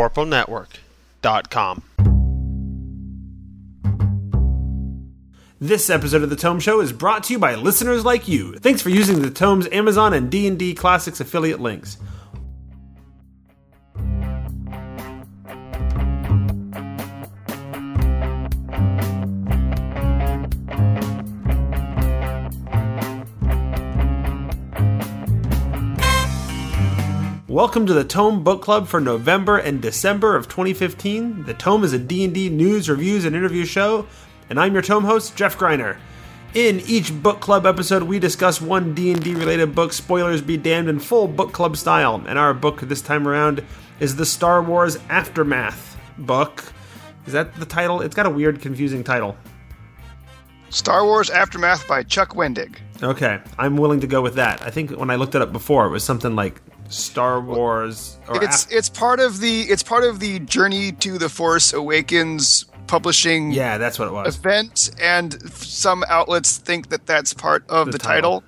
thevorpalnetwork.com. This episode of the Tome Show is brought to you by listeners like you. Thanks for using the Tome's Amazon and D&D Classics affiliate links. Welcome to the Tome Book Club for November and December of 2015. The Tome is a D&D news, reviews, and interview show, and I'm your Tome host, Jeff Greiner. In each book club episode, we discuss one D&D related book, spoilers be damned, in full book club style. And our book this time around is the Star Wars Aftermath book. Is that the title? It's got a weird, confusing title. Star Wars Aftermath by Chuck Wendig. Okay, I'm willing to go with that. I think when I looked it up before, it was something like Star Wars. Or It's Af- it's part of the it's part of the Journey to the Force Awakens publishing yeah, that's what it was. event, and some outlets think that that's part of The the, title. title.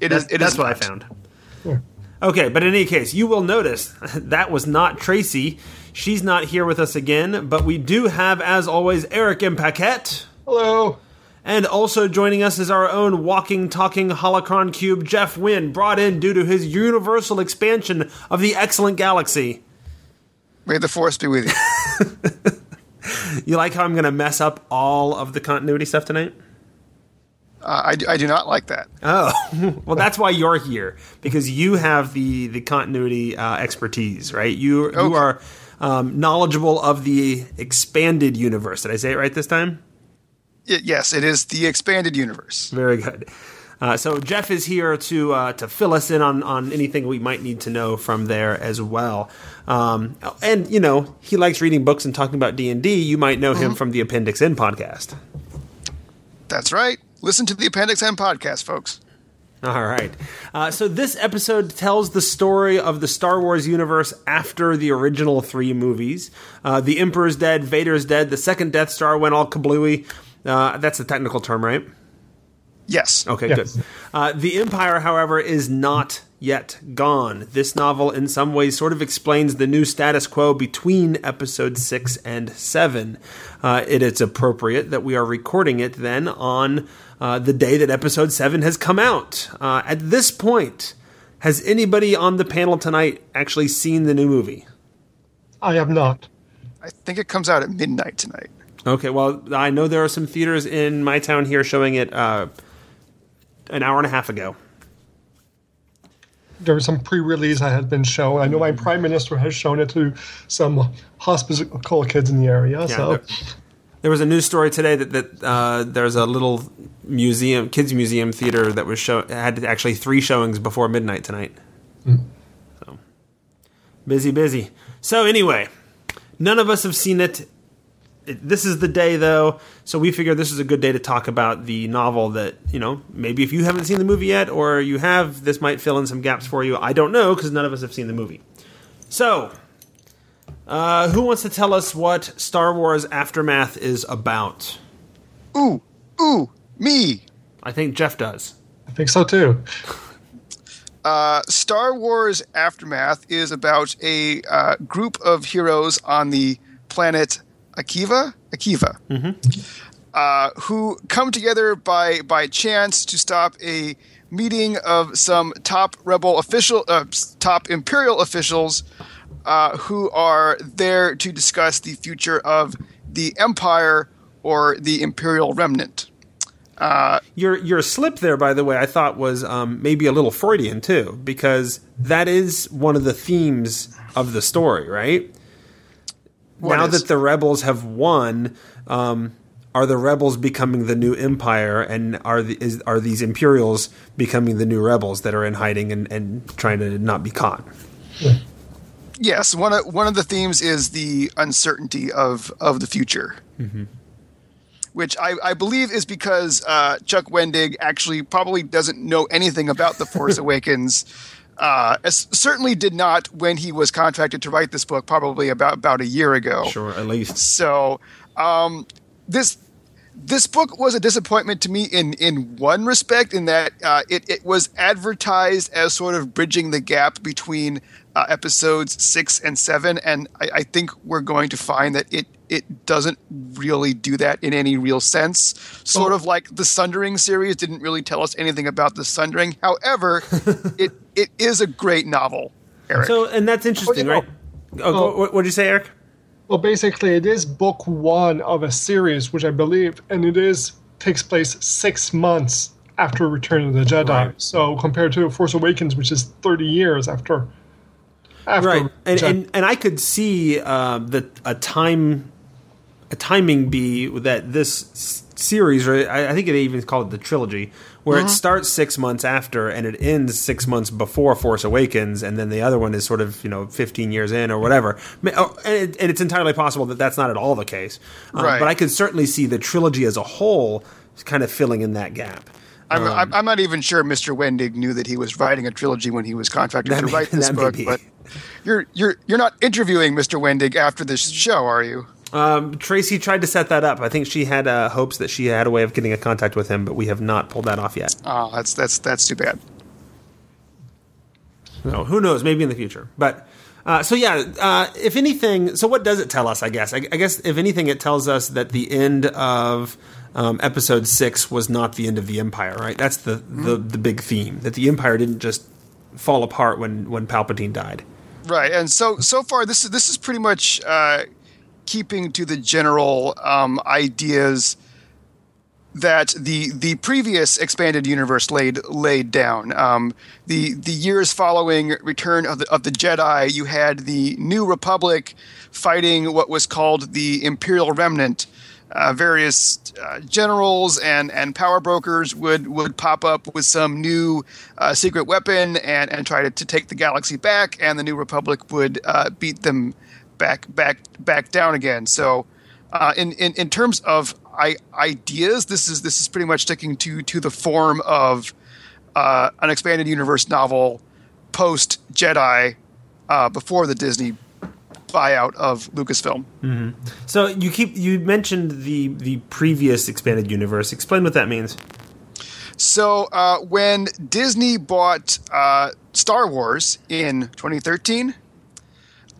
It is. That's, It that's is what I not. found. Okay, but in any case, you will notice that was not Tracy. She's not here with us again, but we do have, as always, Eric and Paquette. Hello. And also joining us is our own walking, talking holocron cube, Jeff Wynn, brought in due to his universal expansion of the excellent galaxy. May the Force be with you. You like how I'm going to mess up all of the continuity stuff tonight? Uh, I, do- I do not like that. Oh, well, that's why you're here because you have the the continuity uh, expertise, right? You you are um, knowledgeable of the expanded universe. Did I say it right this time? Yes, it is the expanded universe. Very good. Uh, so Jeff is here to uh, to fill us in on on anything we might need to know from there as well. Um, and you know he likes reading books and talking about D and D. You might know him from the Appendix N podcast. That's right. Listen to the Appendix N podcast, folks. All right. Uh, so this episode tells the story of the Star Wars universe after the original three movies. Uh, the Emperor's dead, Vader's dead, the second Death Star went all kablooey. Uh, that's the technical term, right? Yes. Okay, Yes. good. Uh, the Empire, however, is not yet gone. This novel, in some ways, sort of explains the new status quo between episode 6 and 7. Uh, it is appropriate that we are recording it then on uh, the day that episode 7 has come out. Uh, at this point, has anybody on the panel tonight actually seen the new movie? I have not. I think it comes out at midnight tonight. Okay, well, I know there are some theaters in my town here showing it uh, an hour and a half ago. There was some pre-release I had been shown. I know my prime minister has shown it to some hospital kids in the area. so there, there was a news story today that that uh, there's a little museum, kids museum theater that was show had actually three showings before midnight tonight. So busy, busy. So anyway, none of us have seen it. It- This is the day though, so we figured this is a good day to talk about the novel that, you know, maybe if you haven't seen the movie yet or you have, this might fill in some gaps for you. I don't know because none of us have seen the movie. So, uh, who wants to tell us what Star Wars Aftermath is about? Ooh, ooh, me. I think Jeff does. I think so too. Uh, Star Wars Aftermath is about a uh, group of heroes on the planet Akiva, Akiva, uh, who come together by by chance to stop a meeting of some top rebel official, uh, top Imperial officials, uh, who are there to discuss the future of the Empire or the Imperial Remnant. Your your slip there, by the way, I thought was um, maybe a little Freudian too, because that is one of the themes of the story, right? What now is? that the rebels have won, um, are the rebels becoming the new empire, and are the, is, are these Imperials becoming the new rebels that are in hiding and, and trying to not be caught? Yes, one of one of the themes is the uncertainty of of the future, which I, I believe is because uh, Chuck Wendig actually probably doesn't know anything about the Force Awakens. Uh, certainly did not when he was contracted to write this book, probably about about a year ago. Sure, at least. So um, this this book was a disappointment to me in in one respect, in that uh, it it was advertised as sort of bridging the gap between uh, episodes six and seven, and I, I, think we're going to find that it it doesn't really do that in any real sense. Sort of like the Sundering series didn't really tell us anything about the Sundering. However, it it is a great novel. Eric. So, and that's interesting, right? Oh, what did you say, Eric? Well, basically, it is book one of a series, which I believe, and it is takes place six months after Return of the Jedi. Right. So compared to Force Awakens, which is thirty years after. after right, and, and, and I could see uh, that a time, a timing be that this series, or I, I think it even called it the trilogy, where uh-huh. it starts six months after and it ends six months before Force Awakens, and then the other one is sort of you know 15 years in or whatever. Oh, and, it's entirely possible that that's not at all the case. Um, right. But I could certainly see the trilogy as a whole kind of filling in that gap. I'm, um, I'm not even sure Mr. Wendig knew that he was writing a trilogy when he was contracted to may, write this book. But you're you're you're not interviewing Mr. Wendig after this show, are you? Um, Tracy tried to set that up. I think she had uh, hopes that she had a way of getting a contact with him, but we have not pulled that off yet. Oh, that's that's that's too bad. No, who knows? Maybe in the future. But uh, so yeah, uh, if anything, so what does it tell us? I guess. I, I, guess if anything, it tells us that the end of um, episode six was not the end of the Empire. Right? That's the, mm-hmm. the the big theme. That the Empire didn't just fall apart when when Palpatine died. Right, and so so far this is this is pretty much uh, keeping to the general um, ideas that the the previous expanded universe laid laid down. Um, the the years following Return of the of the Jedi, you had the New Republic fighting what was called the Imperial Remnant. Uh, various uh, generals and, and power brokers would, would pop up with some new uh, secret weapon and, and try to, to take the galaxy back, and the New Republic would uh, beat them back back back down again. So, uh, in, in in terms of I, ideas, this is this is pretty much sticking to to the form of uh, an expanded universe novel post Jedi, before the Disney buyout of Lucasfilm. Mm-hmm. So you keep you mentioned the the previous expanded universe. Explain what that means. So uh, when Disney bought uh, Star Wars in 2013,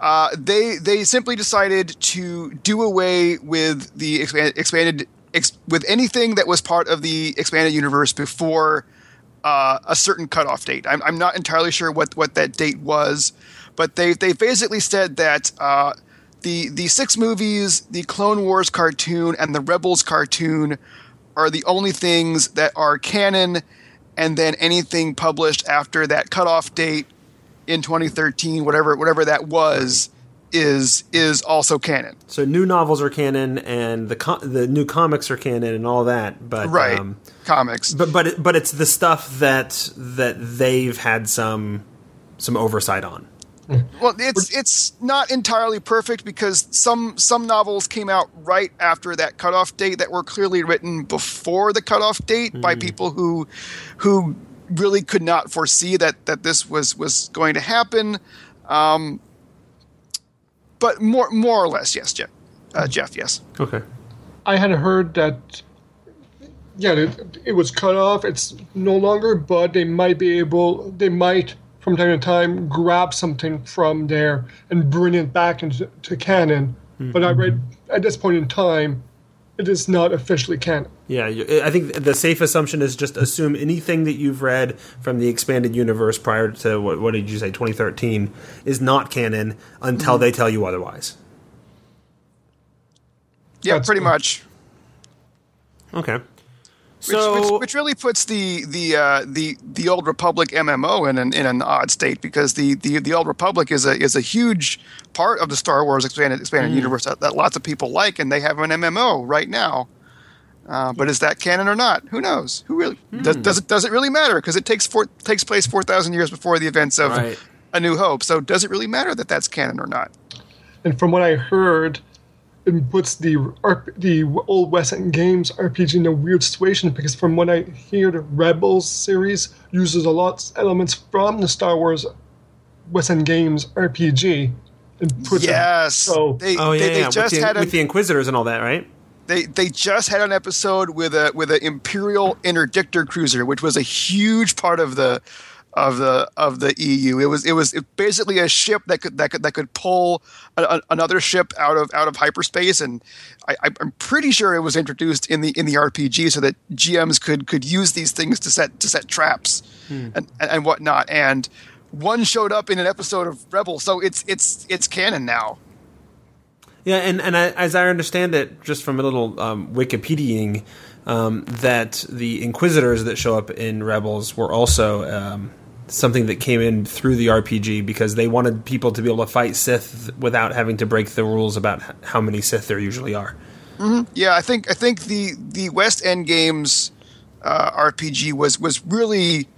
uh, they they simply decided to do away with the expanded, expanded ex, with anything that was part of the expanded universe before uh, a certain cutoff date. I'm, I'm, not entirely sure what, what that date was, but they they basically said that uh, the the six movies, the Clone Wars cartoon, and the Rebels cartoon are the only things that are canon, and then anything published after that cutoff date in 2013, whatever whatever that was, is is also canon. So new novels are canon, and the co- the new comics are canon, and all that. But right, um, comics. But but it, but it's the stuff that that they've had some some oversight on. Well, it's it's not entirely perfect because some some novels came out right after that cutoff date that were clearly written before the cutoff date mm. by people who who really could not foresee that that this was was going to happen. Um, but more more or less, yes, Jeff. Uh, Jeff, yes. Okay. I had heard that. Yeah, it, it was cut off. It's no longer, but they might be able. They might from time to time grab something from there and bring it back into to canon. Mm-hmm. But I read at this point in time, it is not officially canon. Yeah, I think the safe assumption is just assume anything that you've read from the expanded universe prior to what, what did you say 2013 is not canon until mm-hmm. they tell you otherwise. Yeah, That's pretty cool. much. Okay. So, which, which, which, really puts the the uh, the the old Republic MMO in an in an odd state because the, the, the old Republic is a is a huge part of the Star Wars expanded expanded mm. universe that, that, lots of people like, and they have an MMO right now. Uh, but is that canon or not? Who knows? Who really mm. does, does it does it really matter? Because it takes four, takes place four thousand years before the events of right. A New Hope. So does it really matter that that's canon or not? And from what I heard, it puts the the old West End Games RPG in a weird situation because from what I hear, the Rebels series uses a lot of elements from the Star Wars West End Games RPG and puts yes. so they, oh yeah, they, they yeah. just with, the, had a, with the Inquisitors and all that, right? they they just had an episode with a with an Imperial interdictor cruiser, which was a huge part of the of the of the EU. It was it was basically a ship that could that could that could pull a, a, another ship out of out of hyperspace, and I, am pretty sure it was introduced in the in the RPG so that GMs could could use these things to set to set traps hmm. and, and and whatnot. And one showed up in an episode of Rebel, so it's it's it's canon now. Yeah, and and I, as I understand it, just from a little um, Wikipediaing, um, that the Inquisitors that show up in Rebels were also um, something that came in through the RPG because they wanted people to be able to fight Sith without having to break the rules about how many Sith there usually are. Mm-hmm. Yeah, I think I think the the West End Games uh, RPG was was really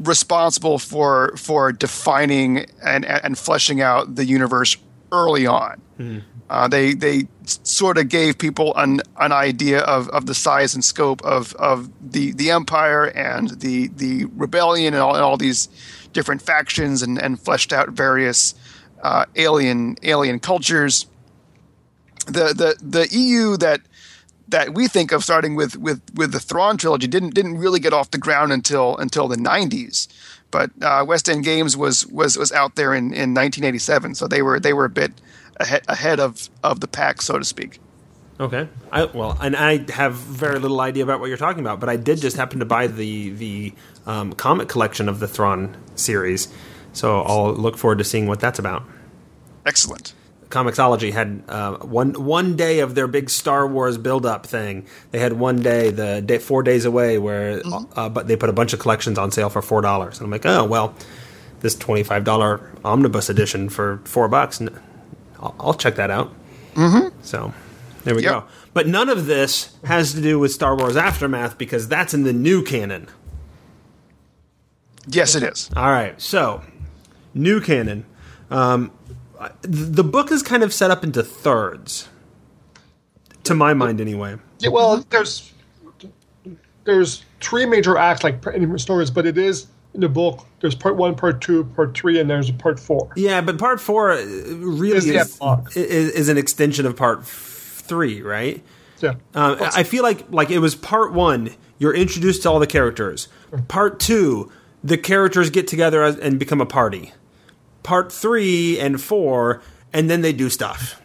responsible for for defining and and fleshing out the universe early on. Mm-hmm. Uh, they they sort of gave people an an idea of, of the size and scope of, of the, the empire and the the rebellion and all, and all these different factions and, and fleshed out various uh, alien alien cultures. The the the EU that that we think of starting with with with the Thrawn trilogy didn't didn't really get off the ground until until the 90s. But uh, West End Games was was was out there in, in 1987, so they were they were a bit ahead, ahead of, of the pack, so to speak. Okay. I, well, and I have very little idea about what you're talking about, but I did just happen to buy the the um, comic collection of the Thrawn series, so I'll look forward to seeing what that's about. Excellent. Comixology had uh, one one day of their big Star Wars build up thing. They had one day, the day, four days away, where mm-hmm. uh, but they put a bunch of collections on sale for four dollars, and I'm like, oh well, this twenty five dollar omnibus edition for four bucks. I'll, I'll check that out. Mm-hmm. So there we yep. go. But none of this has to do with Star Wars Aftermath because that's in the new canon. Yes, it is. All right. So, new canon. Um, the book is kind of set up into thirds, to my mind, anyway. Yeah. Well, there's there's three major acts like any stories, but it is in the book, there's part one, part two, part three, and there's a part four. Yeah, but part four uh, really is, is, is, is an extension of part three, right? Yeah. Um, I feel like like it was part one. You're introduced to all the characters. Part two, the characters get together and become a party. Part three and four, and then they do stuff.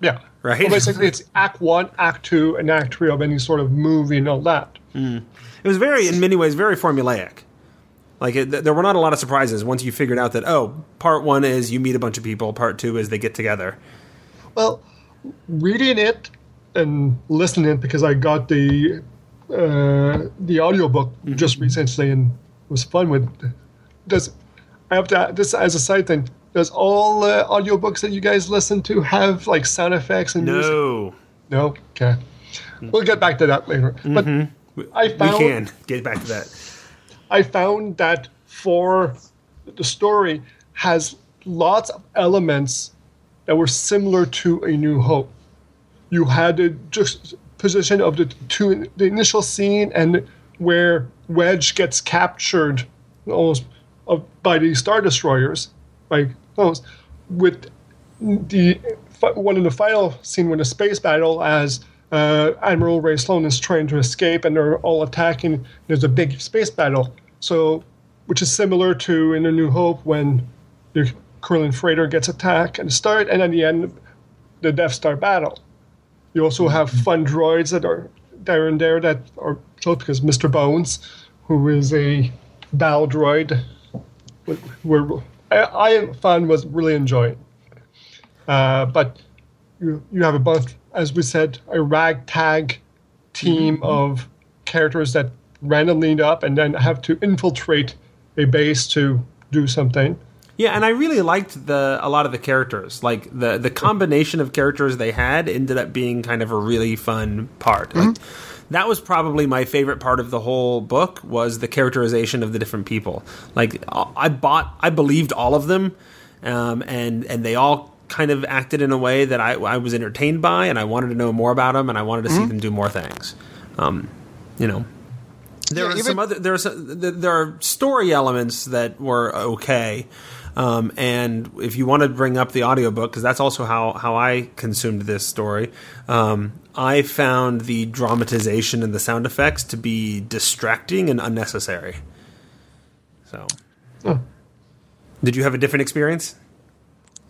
Yeah. Right. Well, basically, it's Act One, Act Two, and Act Three of any sort of movie and all that. Mm. It was very, in many ways, very formulaic. Like it, there were not a lot of surprises once you figured out that oh, part one is you meet a bunch of people, part two is they get together. Well, reading it and listening it because I got the uh, the audiobook mm-hmm. just recently and it was fun with. Does I have to this as a side thing? Does all uh, audiobooks that you guys listen to have like sound effects and no. music? No. No. Okay. We'll get back to that later. Mm-hmm. But I found we can get back to that. I found that for the story has lots of elements that were similar to A New Hope. You had the just position of the two the initial scene and where Wedge gets captured almost uh, by the Star Destroyers, like those, with the one in the final scene with the space battle as uh, Admiral Rae Sloane is trying to escape and they're all attacking. There's a big space battle. So, which is similar to in A New Hope when the Corellian freighter gets attacked and start and at the end, the Death Star battle. You also have fun droids that are there and there that are so because Mr. Bones, who is a battle droid, where I, I found was really enjoying. Uh, but you you have a bunch as we said, a ragtag team mm-hmm. of characters that randomly end up and then have to infiltrate a base to do something. Yeah, and I really liked the a lot of the characters. Like the the combination of characters they had ended up being kind of a really fun part. Mm-hmm. Like, that was probably my favorite part of the whole book was the characterization of the different people. Like I bought, I believed all of them, um, and and they all kind of acted in a way that I, I was entertained by, and I wanted to know more about them, and I wanted to mm-hmm. see them do more things. Um, you know, there yeah, are even, some other there are some, there are story elements that were okay. Um, and if you want to bring up the audiobook, because that's also how, how I consumed this story, um, I found the dramatization and the sound effects to be distracting and unnecessary. So, did you have a different experience?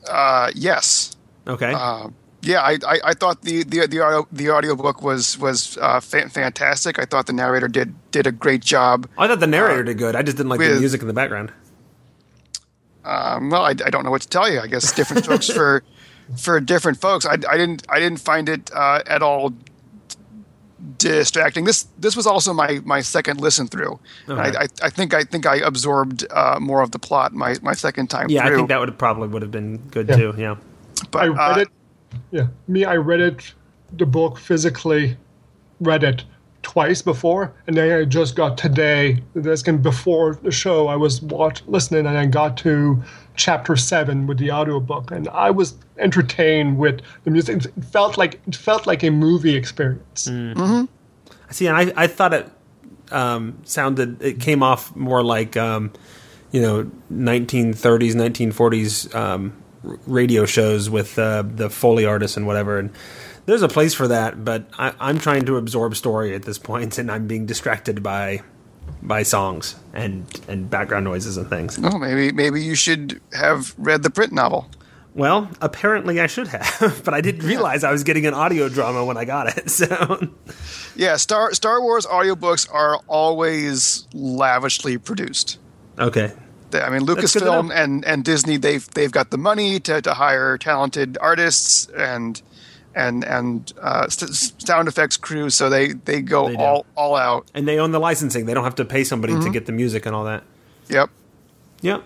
Uh, yes. Okay. Uh, yeah, I, I, I, thought the the the audio the audiobook was was uh, fa- fantastic. I thought the narrator did did a great job. I thought the narrator uh, did good. I just didn't like with, the music in the background. Um, well, I, I, don't know what to tell you. I guess different folks for for different folks. I, I didn't I didn't find it uh, at all distracting. This this was also my my second listen through. Okay. I, I, I think I think I absorbed uh, more of the plot my my second time. Yeah, through. I think that would probably would have been good yeah. too. Yeah, but I read uh, it. Yeah, me, I read it, the book physically, read it twice before, and then I just got today. This can before the show, I was watch, listening, and I got to chapter seven with the audiobook, and I was entertained with the music. It felt like it felt like a movie experience. Mm. Mm-hmm. See, and I, I thought it um, sounded. It came off more like um, you know 1930s, 1940s um, radio shows with uh, the foley artists and whatever, and there's a place for that, but I, am trying to absorb story at this point, and I'm being distracted by by songs and and background noises and things. Oh, maybe maybe you should have read the print novel. Well, apparently I should have, but I didn't realize I was getting an audio drama when I got it. So, yeah, Star Star Wars audiobooks are always lavishly produced. Okay. I mean, Lucasfilm and, and Disney they've they've got the money to, to hire talented artists and and and uh, st- sound effects crew, so they they go they all all out. And they own the licensing; they don't have to pay somebody mm-hmm. to get the music and all that. Yep. Yep.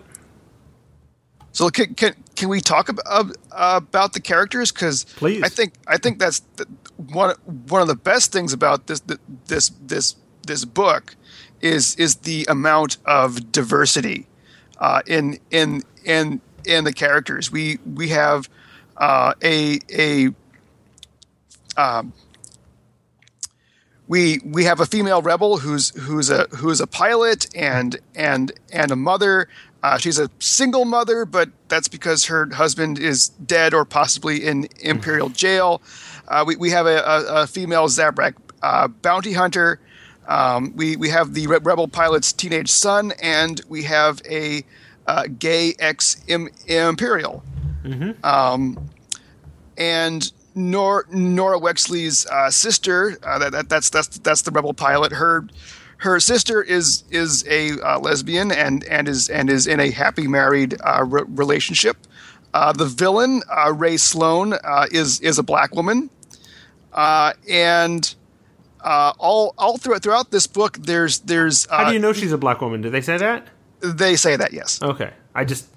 So can can, can we talk about uh, about the characters? Because I think I think that's the, one one of the best things about this this this this book is is the amount of diversity uh, in in in in the characters. We we have uh, a a um, we we have a female rebel who's who's a who's a pilot and and and a mother. Uh, she's a single mother, but that's because her husband is dead or possibly in imperial jail. Uh, we we have a, a, a female Zabrak uh, bounty hunter. Um, we we have the rebel pilot's teenage son, and we have a uh, gay ex imperial. Mm-hmm. Um, and Nor- Nora Wexley's uh, sister. Uh, that, that, that's that's that's the rebel pilot. Her her sister is is a uh, lesbian and and is and is in a happy married uh, re- relationship. Uh, the villain uh, Sloan Sloane is is a black woman, and all all throughout throughout this book, there's there's. How do you know she's a black woman? Did they say that? They say that yes. Okay, I just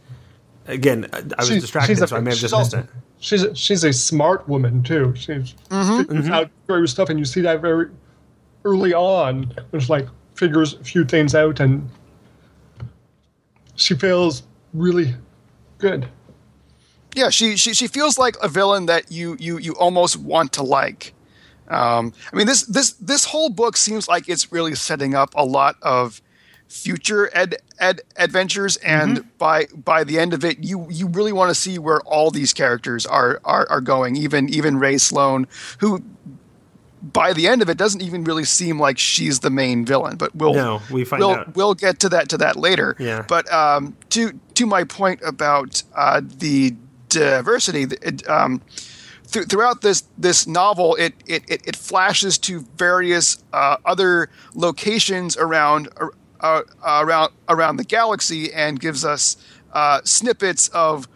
again I was distracted, so I may have just missed it she's a, she's a smart woman too. She's mm-hmm. figures mm-hmm. out very stuff, and you see that very early on. There's like figures a few things out, and she feels really good. Yeah, she she she feels like a villain that you you you almost want to like. Um, I mean, this this this whole book seems like it's really setting up a lot of future ed, ed adventures and mm-hmm. by by the end of it you you really want to see where all these characters are are, are going even even Rae Sloane who by the end of it doesn't even really seem like she's the main villain but we'll no, we find we'll, out. we'll get to that to that later yeah but um to to my point about uh the diversity it, um th- throughout this this novel, it it, it, flashes to various uh, other locations around uh, around around the galaxy and gives us uh, snippets of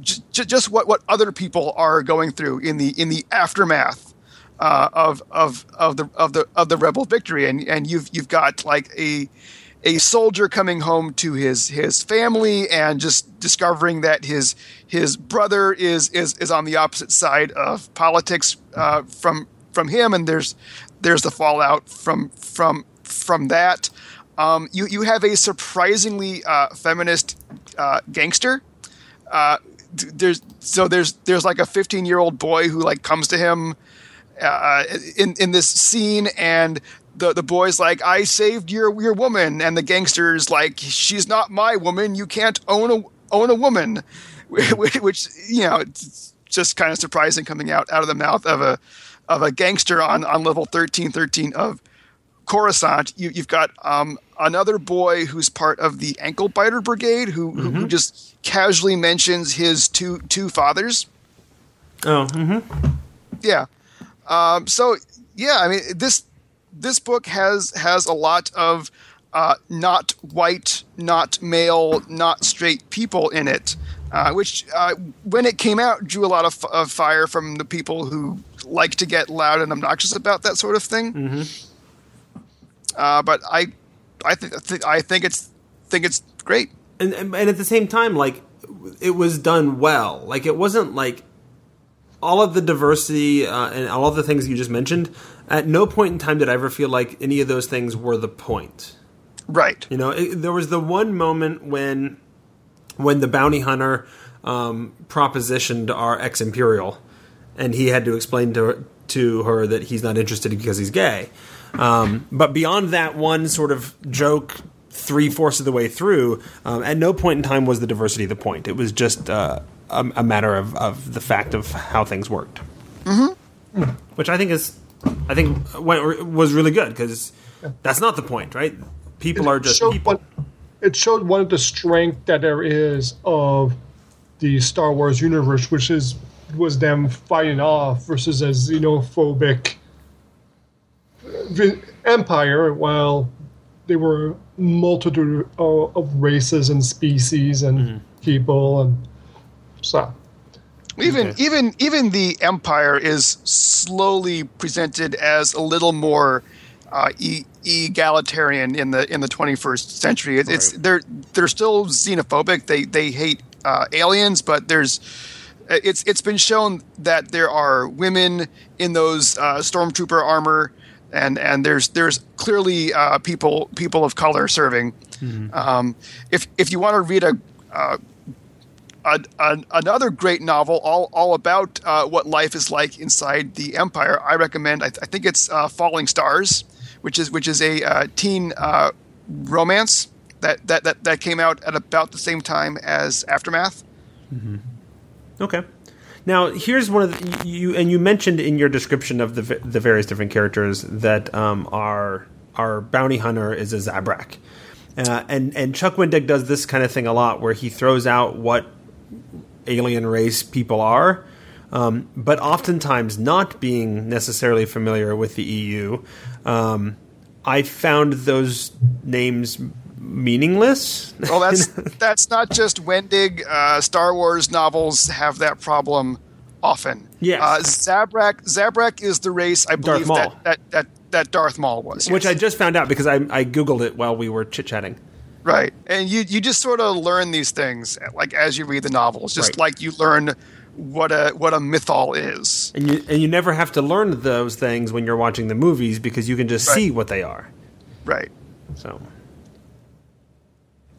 j- just what, what other people are going through in the in the aftermath uh, of of of the of the of the rebel victory. And and you've you've got like a a soldier coming home to his his family and just discovering that his his brother is is is on the opposite side of politics uh, from from him. And there's there's the fallout from from from that um, you you have a surprisingly uh, feminist uh, gangster. Uh, there's so there's there's like a 15 year old boy who like comes to him uh, in in this scene and the the boy's like I saved your your woman and the gangster's like she's not my woman you can't own a own a woman, which, you know, it's just kind of surprising coming out out of the mouth of a of a gangster on on level thirteen thirteen of Coruscant. You, you've got um, another boy who's part of the Ankle Biter Brigade, who, who, who just casually mentions his two two fathers. Oh, mm-hmm. Yeah. Um, so yeah, I mean this this book has has a lot of uh, not white, not male, not straight people in it, uh, which uh, when it came out drew a lot of, f- of fire from the people who like to get loud and obnoxious about that sort of thing. Uh, but I, I think th- I think it's think it's great. and, and and at the same time, like it was done well. Like it wasn't like all of the diversity uh, and all of the things you just mentioned. At no point in time did I ever feel like any of those things were the point. Right. You know, it, there was the one moment when when the bounty hunter um, propositioned our ex imperial, and he had to explain to to her that he's not interested because he's gay. Um, but beyond that one sort of joke, three fourths of the way through, um, at no point in time was the diversity the point. It was just uh, a, a matter of, of the fact of how things worked, mm-hmm. which I think is, I think went, was really good because that's not the point, right? People are just people. One, it showed one of the strength that there is of the Star Wars universe, which is was them fighting off versus a xenophobic the Empire. While there were multitude of, of races and species and Mm-hmm. people and so. Even Okay. even even the empire is slowly presented as a little more uh, e- egalitarian in the in the 21st century. It, It's they're they're still xenophobic. They they hate uh, aliens, but there's it's it's been shown that there are women in those uh, stormtrooper armor. And, and there's there's clearly uh, people people of color serving. Um, if if you want to read a uh, a, a, another great novel all, all about uh, what life is like inside the empire i recommend i, th- I think it's uh, falling stars which is which is a uh, teen uh, romance that, that, that, that came out at about the same time as aftermath Okay. Now, here's one of the, you and you mentioned in your description of the the various different characters that um, our our bounty hunter is a Zabrak, uh, and and Chuck Wendig does this kind of thing a lot, where he throws out what alien race people are, um, but oftentimes not being necessarily familiar with the EU. Um, I found those names meaningless. well that's that's not just wendig uh, star wars novels have that problem often Yeah, uh, zabrak zabrak is the race i believe that, that, that, that darth maul was Which yes. I just found out because I, I googled it while we were chit chatting. Right. And you you just sort of learn these things like as you read the novels, just Right. like you learn what a what a mythol is. And you and you never have to learn those things when you're watching the movies because you can just Right. see what they are. Right. So,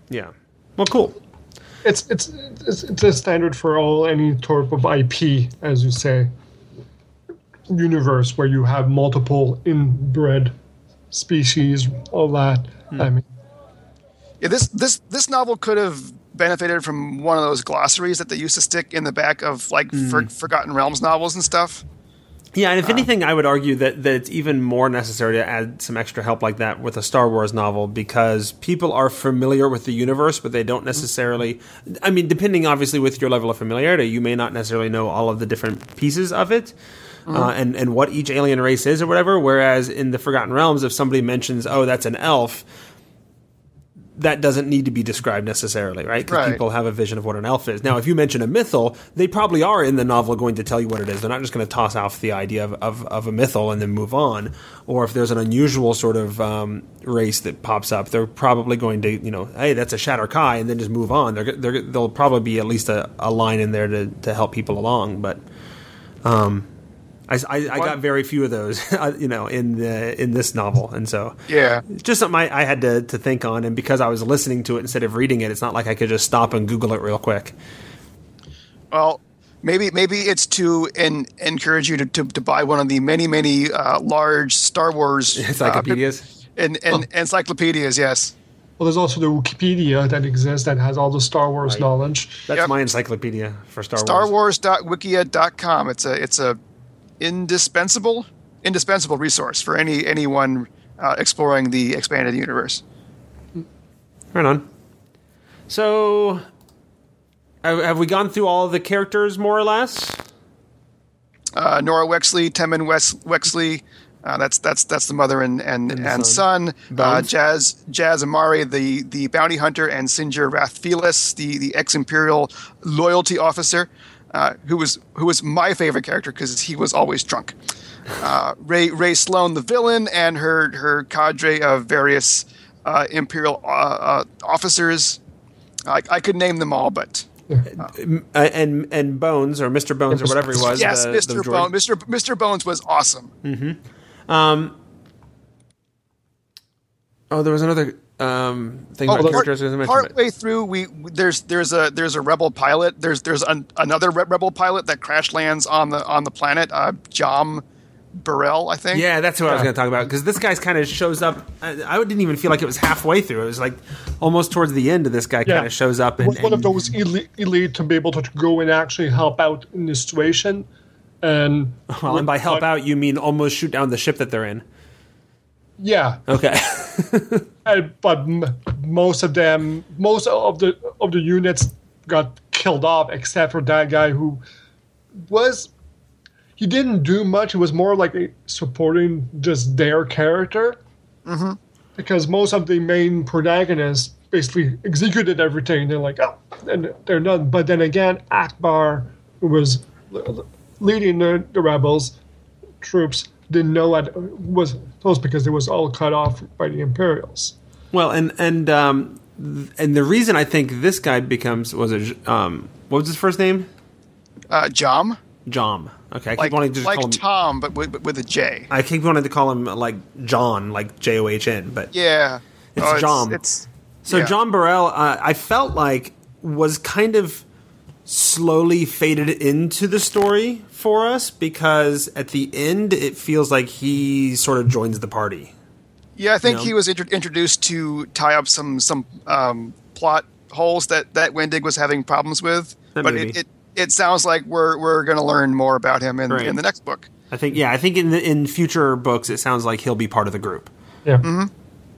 yeah. Well, cool. It's it's it's, it's a standard for all any type of IP, as you say, universe where you have multiple inbred species, all that. Hmm. I mean, Yeah, this this this novel could have benefited from one of those glossaries that they used to stick in the back of like for, Forgotten Realms novels and stuff. Yeah, and if uh, anything, I would argue that, that it's even more necessary to add some extra help like that with a Star Wars novel because people are familiar with the universe, but they don't mm-hmm. necessarily. I mean, depending obviously with your level of familiarity, you may not necessarily know all of the different pieces of it. Mm-hmm. Uh, and and what each alien race is or whatever. Whereas in the Forgotten Realms, if somebody mentions, "Oh, that's an elf," that doesn't need to be described necessarily, right? Because Right. people have a vision of what an elf is. Now, if you mention a mythal, they probably are in the novel going to tell you what it is. They're not just going to toss off the idea of, of, of a mythal and then move on. Or if there's an unusual sort of um, race that pops up, they're probably going to, you know, hey, that's a Shatter Kai, and then just move on. They're, they're, there'll probably be at least a, a line in there to, to help people along. But um, I, I, I got very few of those, you know, in the in this novel, and so Yeah. just something I, I had to, to think on. And because I was listening to it instead of reading it, it's not like I could just stop and Google it real quick. Well, maybe maybe it's to en- encourage you to, to, to buy one of the many many uh, large Star Wars uh, Encyclopedias. and, and encyclopedias. Yes. Well, there's also the Wookieepedia that exists that has all the Star Wars Right. knowledge. That's Yep. my encyclopedia for Star, Star Wars. Wars.wikia.com. It's a it's a indispensable indispensable resource for any anyone uh, exploring the expanded universe. Right on. So, have, we gone through all of the characters more or less? Uh, Nora Wexley, Temin Wes- Wexley. Uh, that's that's that's the mother and and, And and, son. son. Uh, Jas Jas Emari, the the bounty hunter, and Sinjir Rath Velus, the the ex Imperial loyalty officer, uh, who was who was my favorite character because he was always drunk. Uh, Rae Rae Sloane, the villain, and her her cadre of various uh, Imperial uh, uh, officers. I, I could name them all, but Uh, and and Bones or Mr. Bones or whatever he was. yes, the- Mr. the droid. Mr. Mr. Bones was awesome. Oh, there was another um, thing Oh, about part, characters I was gonna mention. part but- way through, we there's there's a there's a rebel pilot. There's there's an, another rebel pilot that crash lands on the on the planet. Uh, Jom Barell, I think. Yeah, that's who I was going to talk about because this guy's kind of shows up. I, I didn't even feel like it was halfway through. It was like almost towards the end of this guy kind of shows up. And, one one of those elite, elite to be able to go and actually help out in this situation. And well, and by help but- out, you mean almost shoot down the ship that they're in. yeah, Okay. Uh, but m- most of them, most of the of the units got killed off, except for that guy who was. He didn't do much. It was more like supporting just their character, mm-hmm. because most of the main protagonists basically executed everything. They're like, oh, and they're done. But then again, Ackbar, who was leading the, the rebels troops, didn't know what was close because it was all cut off by the Imperials. well, and and um, and the reason I think this guy becomes was it um, what was his first name? Uh, Jom, Jom. Okay, I keep like wanting to just like call him. Like Tom, but with, but with a J. I keep wanting to call him like John, like J O H N, but Yeah, It's Oh, Jom. It's, So yeah. John Barell, uh, I felt like was kind of slowly faded into the story for us because at the end it feels like he sort of joins the party. Yeah, I think know? he was intro- introduced to tie up some some um, plot holes that that Wendig was having problems with. That but it, it it sounds like we're we're going to learn more about him in Right. in the next book. I think, yeah, I think in the, in future books it sounds like he'll be part of the group. Yeah.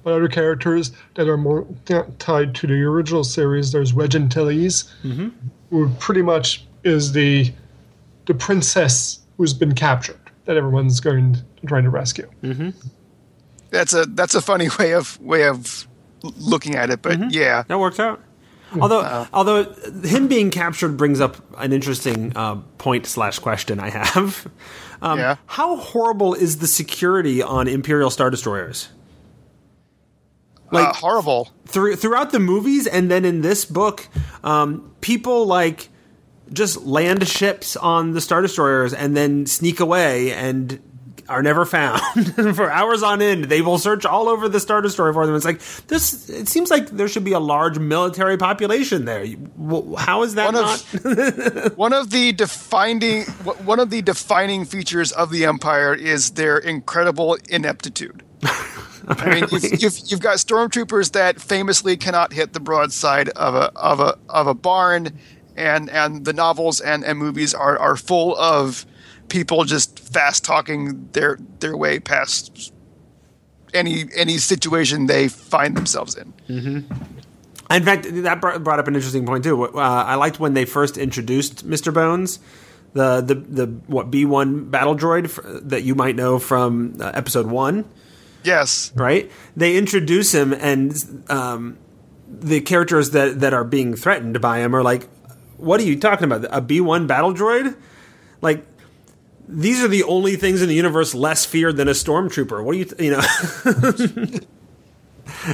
But other characters that are more t- tied to the original series, there's Wedge Antilles, who pretty much is the the princess who's been captured that everyone's going to trying to rescue. That's a that's a funny way of way of looking at it, but Mm-hmm. yeah, That works out. Although, although him being captured brings up an interesting uh, point slash question I have. Um, Yeah. How horrible is the security on Imperial Star Destroyers? Like uh, horrible. through, throughout the movies and then in this book, um, people like just land ships on the Star Destroyers and then sneak away and are never found for hours on end. They will search all over the Star Destroyer for them. It's like this. It seems like there should be a large military population there. How is that One of- not? One of the defining one of the defining features of the Empire is their incredible ineptitude. I mean, you've, you've, you've got stormtroopers that famously cannot hit the broadside of a of a of a barn, and and the novels and, and movies are, are full of people just fast talking their their way past any any situation they find themselves in. In fact, that brought up an interesting point too. Uh, I liked when they first introduced Mr. Bones, the the the what B one battle droid that you might know from uh, episode one. Yes, right? They introduce him, and um, the characters that that are being threatened by him are like, "What are you talking about? A B one battle droid? Like." These are the only things in the universe less feared than a stormtrooper. What do you, you know?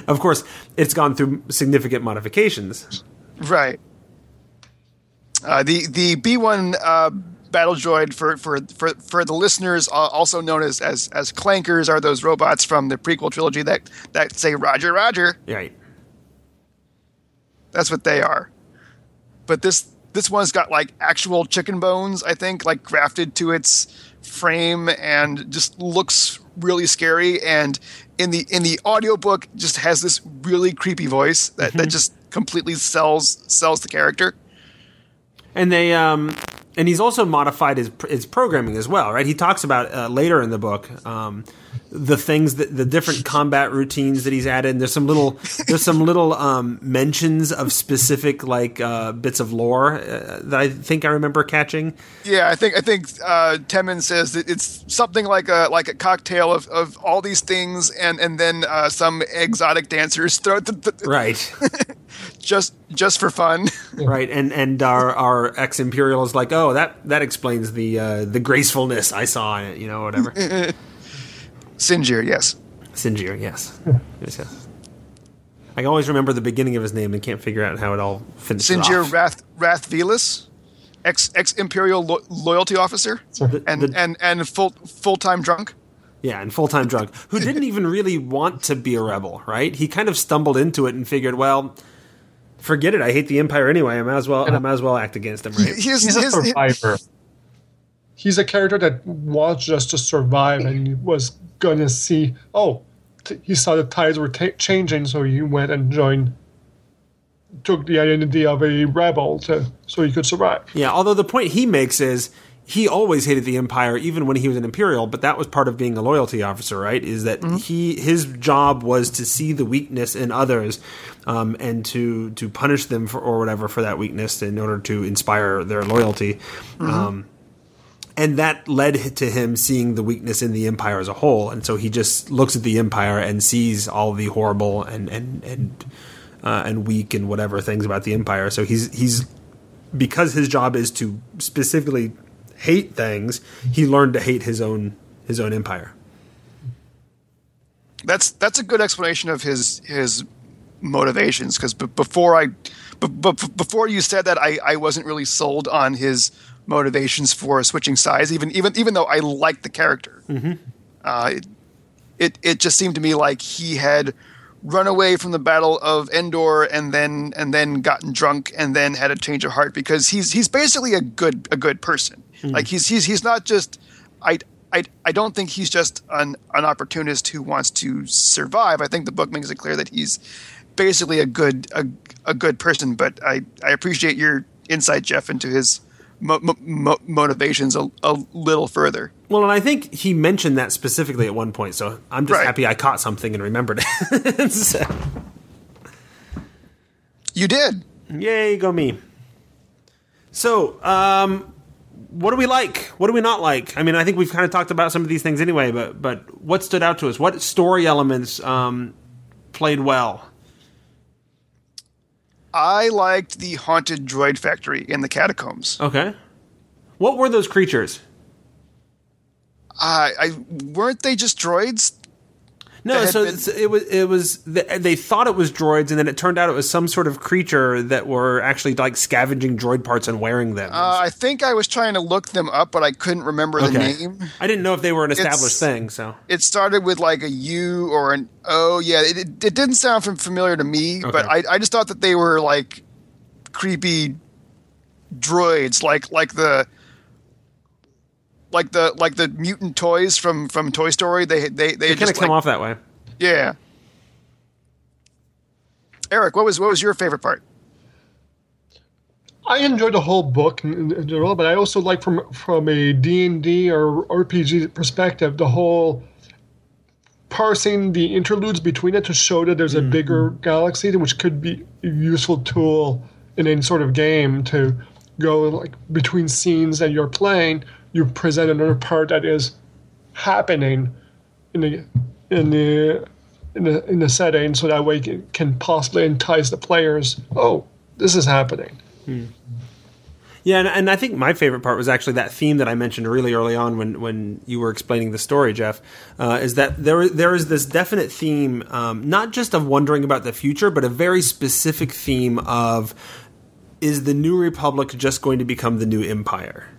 of course, it's gone through significant modifications. Right. Uh, the the B one uh, battle droid for for for, for the listeners, uh, also known as, as as clankers, are those robots from the prequel trilogy that that say Roger Roger. Right. That's what they are. But this this one's got like actual chicken bones, I think, like grafted to its frame and just looks really scary and in the in the audiobook just has this really creepy voice that, that just completely sells sells the character. And they um and he's also modified his his programming as well, right? He talks about uh, later in the book um, the things that the different combat routines that he's added. There's some little there's some little um, mentions of specific like uh, bits of lore uh, that I think I remember catching. Yeah, I think I think uh, Temin says that it's something like a like a cocktail of, of all these things, and and then uh, some exotic dancers throw the, the, Right, just just for fun. right, and and our our ex imperial is like, oh, that that explains the uh, the gracefulness I saw in it, you know, whatever. Sinjir, yes. Sinjir, yes. yes, yes. I always remember the beginning of his name and can't figure out how it all finishes Sinjir off. Rath Rathvelis, ex ex imperial lo- loyalty officer, The- and the- and and full full time drunk. Yeah, and full time drunk, who didn't even really want to be a rebel, right? He kind of stumbled into it and figured, well, forget it. I hate the Empire anyway. I might as well. I might as well act against them, right? His, He's a his, survivor. He's a character that wants just to survive and he was going to see. Oh, t- he saw the tides were ta changing, so he went and joined. Took the identity of a rebel to so he could survive. Yeah. Although the point he makes is he always hated the Empire, even when he was an Imperial. But that was part of being a loyalty officer, right? Is that he his job was to see the weakness in others, um, and to to punish them for or whatever for that weakness in order to inspire their loyalty. Um, and that led to him seeing the weakness in the empire as a whole and so he just looks at the empire and sees all the horrible and and and uh, and weak and whatever things about the empire so he's he's because his job is to specifically hate things he learned to hate his own his own empire. That's that's a good explanation of his his motivations because b- before I b- b- before you said that I, I wasn't really sold on his motivations for switching sides even even even though I liked the character. Mm-hmm. uh, it, it it just seemed to me like he had run away from the battle of Endor and then and then gotten drunk and then had a change of heart because he's he's basically a good a good person like he's he's he's not just I I, I don't think he's just an, an opportunist who wants to survive. I think the book makes it clear that he's basically a good a, a good person. But I, I appreciate your insight, Jeff, into his mo- mo- motivations a, a little further. well and i think he mentioned that specifically at one point so i'm just Right. happy i caught something and remembered it So, You did. Yay, go me. So, um, what do we like? What do we not like? I mean, I think we've kind of talked about some of these things anyway, but but what stood out to us? What story elements um, played well? I liked the haunted droid factory in the catacombs. Okay. What were those creatures? I, I weren't they just droids? No, so been- it was it was they thought it was droids, and then it turned out it was some sort of creature that were actually like scavenging droid parts and wearing them. Uh, I think I was trying to look them up, but I couldn't remember the okay. name. I didn't know if they were an established It's- thing. So it started with like a U or an O. Yeah, it, it, it didn't sound familiar to me, but I, I just thought that they were like creepy droids, like like the like the like the mutant toys from from Toy Story. They they they, they kind of come like- off that way. Yeah. Eric, what was what was your favorite part? I enjoyed the whole book in, in general, but I also like from from a D&D or RPG perspective the whole parsing the interludes between it to show that there's a mm-hmm. bigger galaxy, which could be a useful tool in any sort of game to go like between scenes that you're playing. You present another part that is happening in the in the in the in the setting, so that way it can possibly entice the players. Oh, this is happening. Yeah, and, and I think my favorite part was actually that theme that I mentioned really early on when, when you were explaining the story, Jeff. Uh, is that there there is this definite theme, um, not just of wondering about the future, but a very specific theme of is the new republic just going to become the new empire?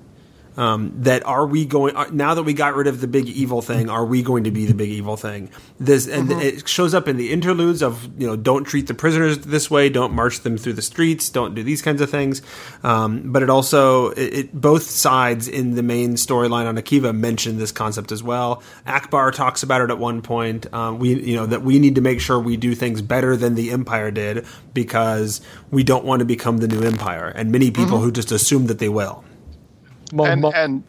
Um, that are we going are, now that we got rid of the big evil thing? Are we going to be the big evil thing? This and Mm-hmm. it shows up in the interludes of you know don't treat the prisoners this way, don't march them through the streets, don't do these kinds of things. Um, but it also it, it both sides in the main storyline on Akiva mention this concept as well. Ackbar talks about it at one point. Um, we you know that we need to make sure we do things better than the Empire did because we don't want to become the new Empire, and many people who just assume that they will. And and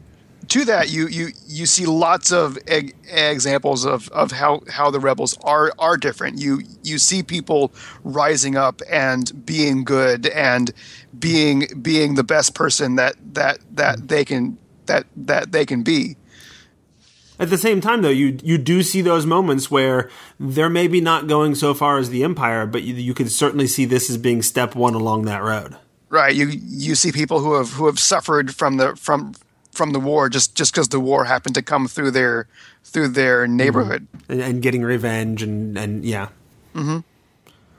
to that you you you see lots of eg- examples of, of how, how the rebels are are different. You you see people rising up and being good and being being the best person that that that they can that that they can be. At the same time, though, you you do see those moments where they're maybe not going so far as the Empire, but you, you can certainly see this as being step one along that road. Right you you see people who have who have suffered from the from from the war just just because the war happened to come through their through their neighborhood and, and getting revenge and and yeah. Mm-hmm.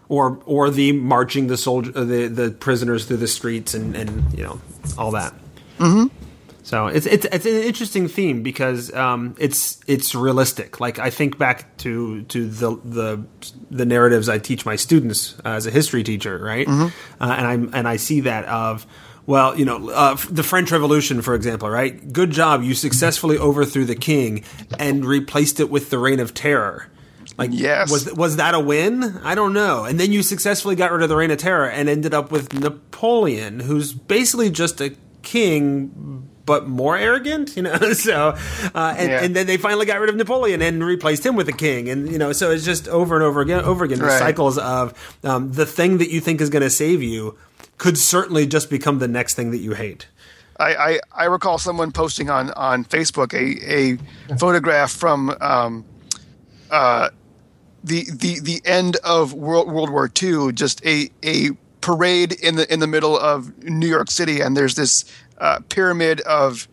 Or or the marching the soldier the the prisoners through the streets and and you know all that. Mm-hmm. So it's it's it's an interesting theme because um, it's it's realistic. Like I think back to to the the the narratives I teach my students uh, as a history teacher, right? Uh, and I'm and I see that of well, you know, uh, the French Revolution, for example, right? Good job, you successfully overthrew the king and replaced it with the Reign of Terror. Like, Yes. was was that a win? I don't know. And then you successfully got rid of the Reign of Terror and ended up with Napoleon, who's basically just a king but more arrogant, you know. so, uh, and, Yeah. and then they finally got rid of Napoleon and replaced him with a king, and you know, so it's just over and over again, over again, the Right. cycles of um, the thing that you think is going to save you could certainly just become the next thing that you hate. I, I, I recall someone posting on, on Facebook a, a photograph from um, uh, the, the the end of World World War II, just a, a parade in the in the middle of New York City, and there's this uh, pyramid of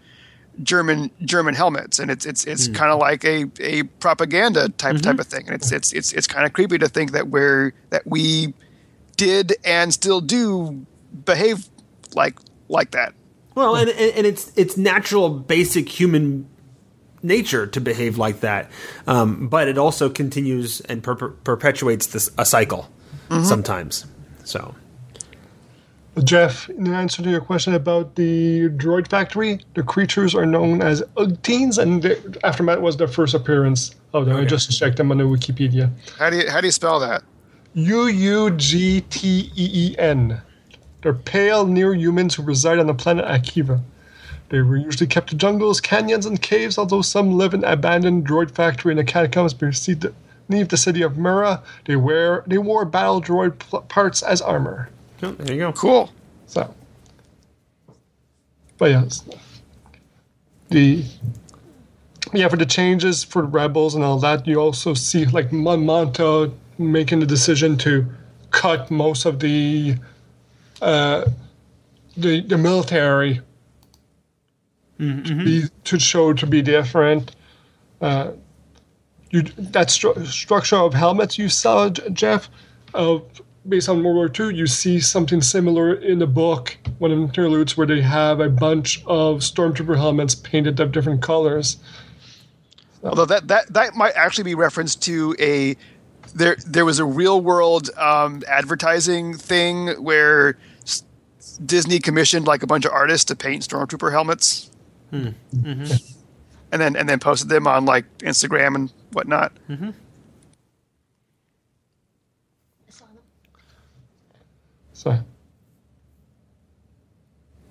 German German helmets, and it's it's it's kind of like a, a propaganda type type of thing, and it's it's it's it's kind of creepy to think that we're that we did and still do behave like like that. Well, and, and it's it's natural, basic human nature to behave like that, um, but it also continues and per- perpetuates this a cycle sometimes. So. Jeff, in answer to your question about the droid factory, the creatures are known as Ugteens, and the Aftermath was their first appearance oh, of them. I just checked them on the Wookieepedia. How do you how do you spell that? U U G T E E N. They're pale, near humans who reside on the planet Akiva. They were usually kept in jungles, canyons, and caves, although some live in abandoned droid factory in the catacombs beneath the, beneath the city of Myrra. They wear they wore battle droid pl- parts as armor. Oh, there you go. Cool. So, but yes, the yeah for the changes for the rebels and all that, you also see like Mon Mothma making the decision to cut most of the uh, the the military to, be, to show to be different. Uh, you that stru- structure of helmets you saw, Jeff, of based on World War II, you see something similar in the book, one of the interludes where they have a bunch of stormtrooper helmets painted of different colors. Although that, that that might actually be reference to a there there was a real world um, advertising thing where s- Disney commissioned like a bunch of artists to paint stormtrooper helmets, hmm. mm-hmm. and then and then posted them on like Instagram and whatnot. Mm-hmm. So,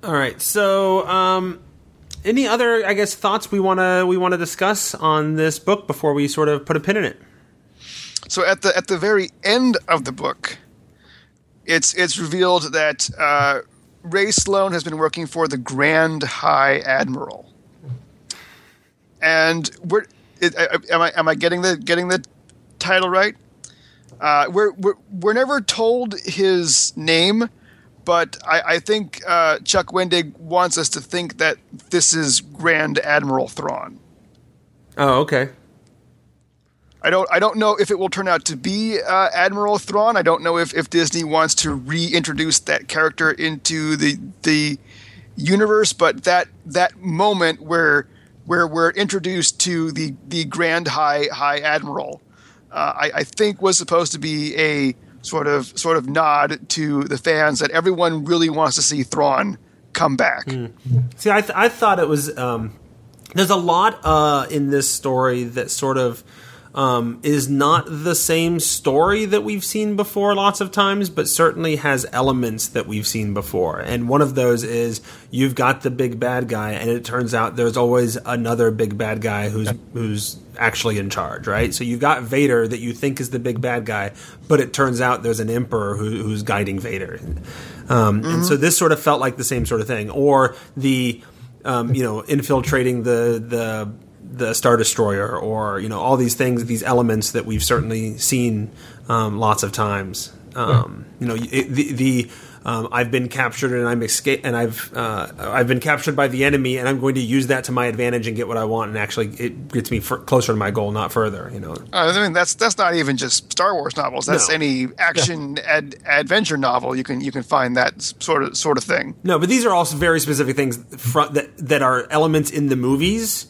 All right. So, um, any other, I guess, thoughts we want to we want to discuss on this book before we sort of put a pin in it? So at the at the very end of the book, it's it's revealed that uh, Rae Sloane has been working for the Grand High Admiral, and we're it, I- I- am I am I getting the getting the title right? Uh, we're, we're we're never told his name, but I, I think uh, Chuck Wendig wants us to think that this is Grand Admiral Thrawn. Oh, okay. I don't I don't know if it will turn out to be uh, Admiral Thrawn. I don't know if, if Disney wants to reintroduce that character into the the universe, but that that moment where where we're introduced to the the Grand High High Admiral, uh, I, I think was supposed to be a sort of sort of nod to the fans that everyone really wants to see Thrawn come back. See, I, th- I thought it was. Um, there's a lot uh, in this story that sort of um, is not the same story that we've seen before lots of times, but certainly has elements that we've seen before. And one of those is you've got the big bad guy, and it turns out there's always another big bad guy who's who's actually in charge, right? So you've got Vader that you think is the big bad guy, but it turns out there's an emperor who, who's guiding Vader. Um, And so this sort of felt like the same sort of thing, or the um, you know infiltrating the the the star destroyer, or you know all these things, these elements that we've certainly seen um, lots of times. Um, you know it, the the. Um, I've been captured and I'm escape and I've uh, I've been captured by the enemy and I'm going to use that to my advantage and get what I want and actually it gets me f- closer to my goal, not further. You know. Uh, I mean, that's that's not even just Star Wars novels. That's No. any action ad, adventure novel. You can you can find that sort of sort of thing. No, but these are also very specific things fro- that that are elements in the movies